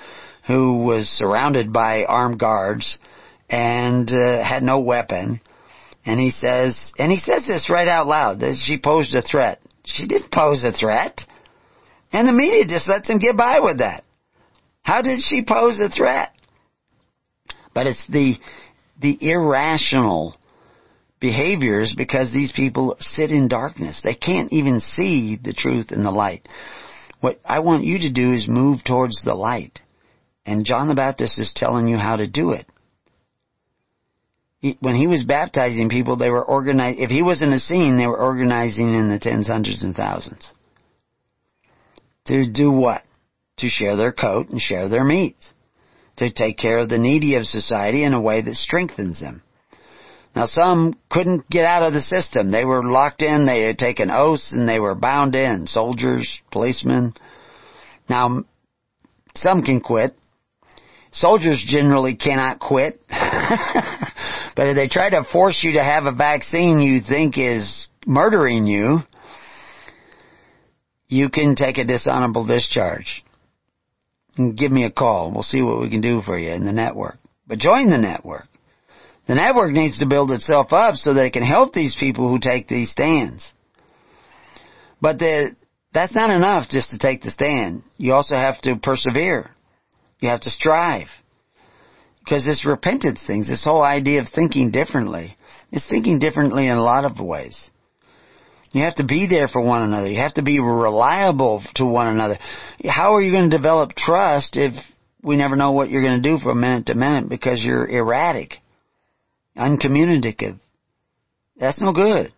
who was surrounded by armed guards and uh, had no weapon. And he says, and he says this right out loud, that she posed a threat. She didn't pose a threat. And the media just lets them get by with that. How did she pose a threat? But it's the, the irrational behaviors because these people sit in darkness. They can't even see the truth and the light. What I want you to do is move towards the light. And John the Baptist is telling you how to do it. He, when he was baptizing people, they were organized, if he was an Essene, they were organizing in the tens, hundreds, and thousands. To do what? To share their coat and share their meat. To take care of the needy of society in a way that strengthens them. Now some couldn't get out of the system. They were locked in, they had taken oaths, and they were bound in. Soldiers, policemen. Now, some can quit. Soldiers generally cannot quit. but if they try to force you to have a vaccine you think is murdering you, you can take a dishonorable discharge. Give me a call. We'll see what we can do for you in the network. But join the network. The network needs to build itself up so that it can help these people who take these stands. But the, that's not enough just to take the stand. You also have to persevere. You have to strive. Because this repentance thing, this whole idea of thinking differently, is thinking differently in a lot of ways. You have to be there for one another. You have to be reliable to one another. How are you going to develop trust if we never know what you're going to do from minute to minute because you're erratic, uncommunicative? That's no good.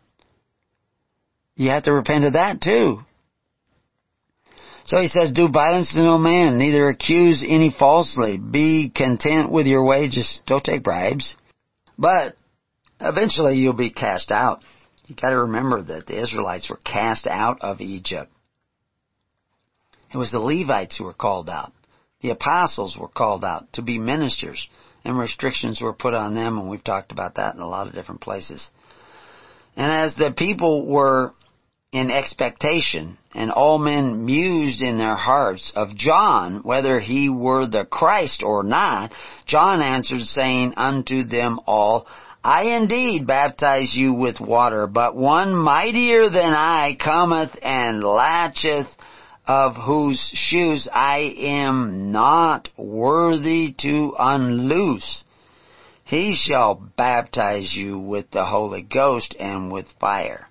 You have to repent of that too. So he says, do violence to no man, neither accuse any falsely. Be content with your wages. Don't take bribes. But eventually you'll be cast out. You gotta remember that the Israelites were cast out of Egypt. It was the Levites who were called out. The apostles were called out to be ministers and restrictions were put on them and we've talked about that in a lot of different places. And as the people were in expectation, and all men mused in their hearts of John, whether he were the Christ or not, John answered saying unto them all, I indeed baptize you with water, but one mightier than I cometh and latcheth of whose shoes I am not worthy to unloose. He shall baptize you with the Holy Ghost and with fire.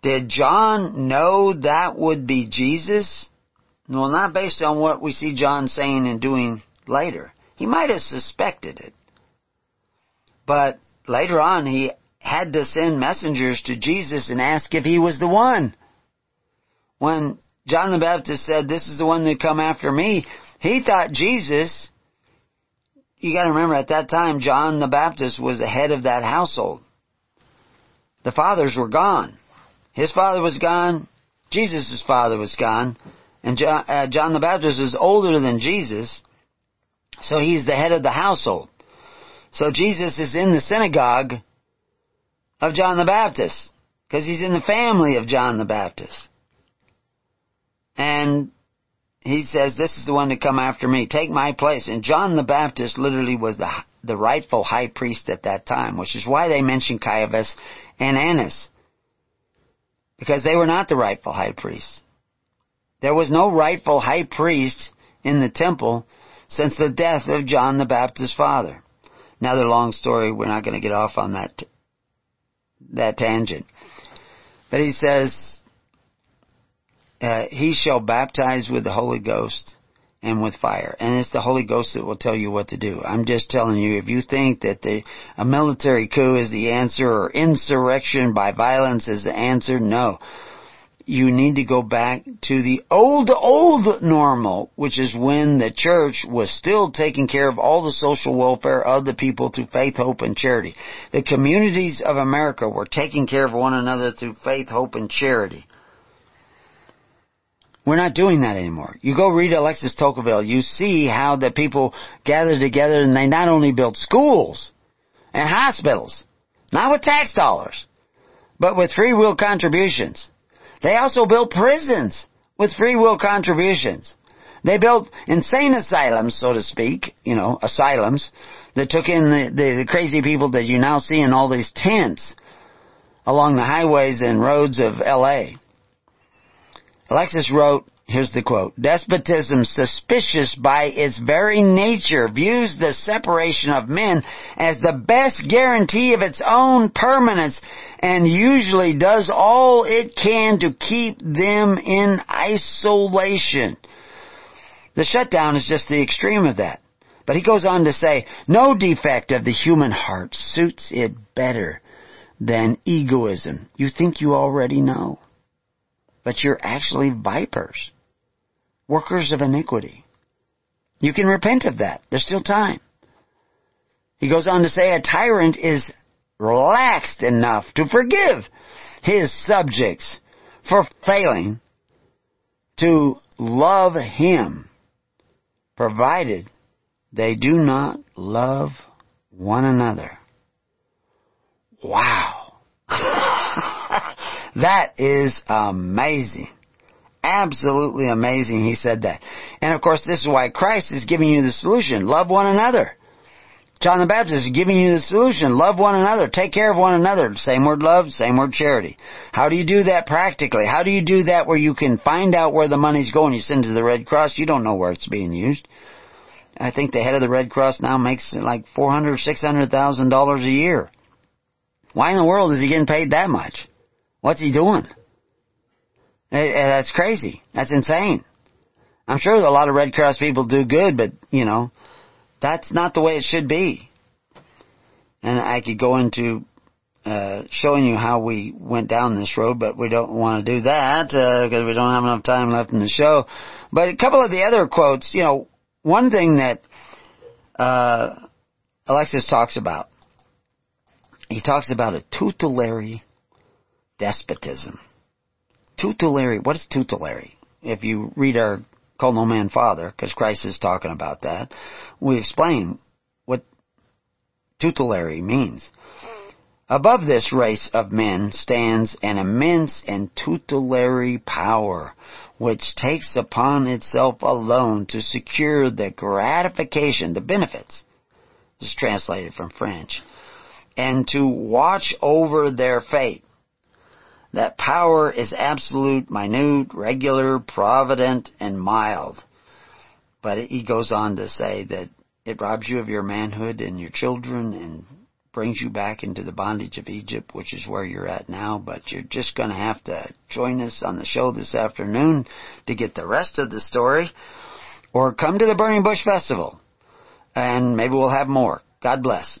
Did John know that would be Jesus? Well, not based on what we see John saying and doing later. He might have suspected it. But later on, he had to send messengers to Jesus and ask if he was the one. When John the Baptist said, this is the one that come after me, he thought Jesus, you gotta remember at that time, John the Baptist was the head of that household. The fathers were gone. His father was gone. Jesus' father was gone. And John, uh, John the Baptist was older than Jesus. So he's the head of the household. So Jesus is in the synagogue of John the Baptist. Because he's in the family of John the Baptist. And he says, this is the one to come after me. Take my place. And John the Baptist literally was the, the rightful high priest at that time, which is why they mention Caiaphas and Annas because they were not the rightful high priests. There was no rightful high priest in the temple since the death of John the Baptist's father. Another long story, we're not going to get off on that, that tangent. But he says, uh, he shall baptize with the Holy Ghost and with fire. And it's the Holy Ghost that will tell you what to do. I'm just telling you, if you think that the, a military coup is the answer or insurrection by violence is the answer, no. You need to go back to the old, old normal, which is when the church was still taking care of all the social welfare of the people through faith, hope, and charity. The communities of America were taking care of one another through faith, hope, and charity. We're not doing that anymore. You go read Alexis Tocqueville, you see how the people gathered together and they not only built schools and hospitals, not with tax dollars, but with free will contributions. They also built prisons with free will contributions. They built insane asylums, so to speak, you know, asylums that took in the, the, the crazy people that you now see in all these tents along the highways and roads of LA. Alexis wrote, here's the quote, Despotism, suspicious by its very nature, views the separation of men as the best guarantee of its own permanence and usually does all it can to keep them in isolation. The shutdown is just the extreme of that. But he goes on to say, no defect of the human heart suits it better than egoism. You think you already know but you're actually vipers, workers of iniquity. You can repent of that. There's still time. He goes on to say a tyrant is relaxed enough to forgive his subjects for failing to love him, provided they do not love one another. Wow. That is amazing. Absolutely amazing he said that. And of course this is why Christ is giving you the solution. Love one another. John the Baptist is giving you the solution. Love one another. Take care of one another. Same word love, same word charity. How do you do that practically? How do you do that where you can find out where the money's going? You send to the Red Cross, you don't know where it's being used. I think the head of the Red Cross now makes like four hundred, six hundred thousand dollars a year. Why in the world is he getting paid that much? What's he doing? That's crazy. That's insane. I'm sure a lot of Red Cross people do good, but, you know, that's not the way it should be. And I could go into uh, showing you how we went down this road, but we don't want to do that because uh, we don't have enough time left in the show. But a couple of the other quotes, you know, one thing that uh, Alexis talks about he talks about a tutelary despotism. Tutelary, what is tutelary? If you read our Call No Man Father, because Christ is talking about that, we explain what tutelary means. Above this race of men stands an immense and tutelary power, which takes upon itself alone to secure the gratification, the benefits, this is translated from French, and to watch over their fate. That power is absolute, minute, regular, provident, and mild. But he goes on to say that it robs you of your manhood and your children and brings you back into the bondage of Egypt, which is where you're at now, but you're just going to have to join us on the show this afternoon to get the rest of the story, or come to the Burning Bush Festival, and maybe we'll have more. God bless.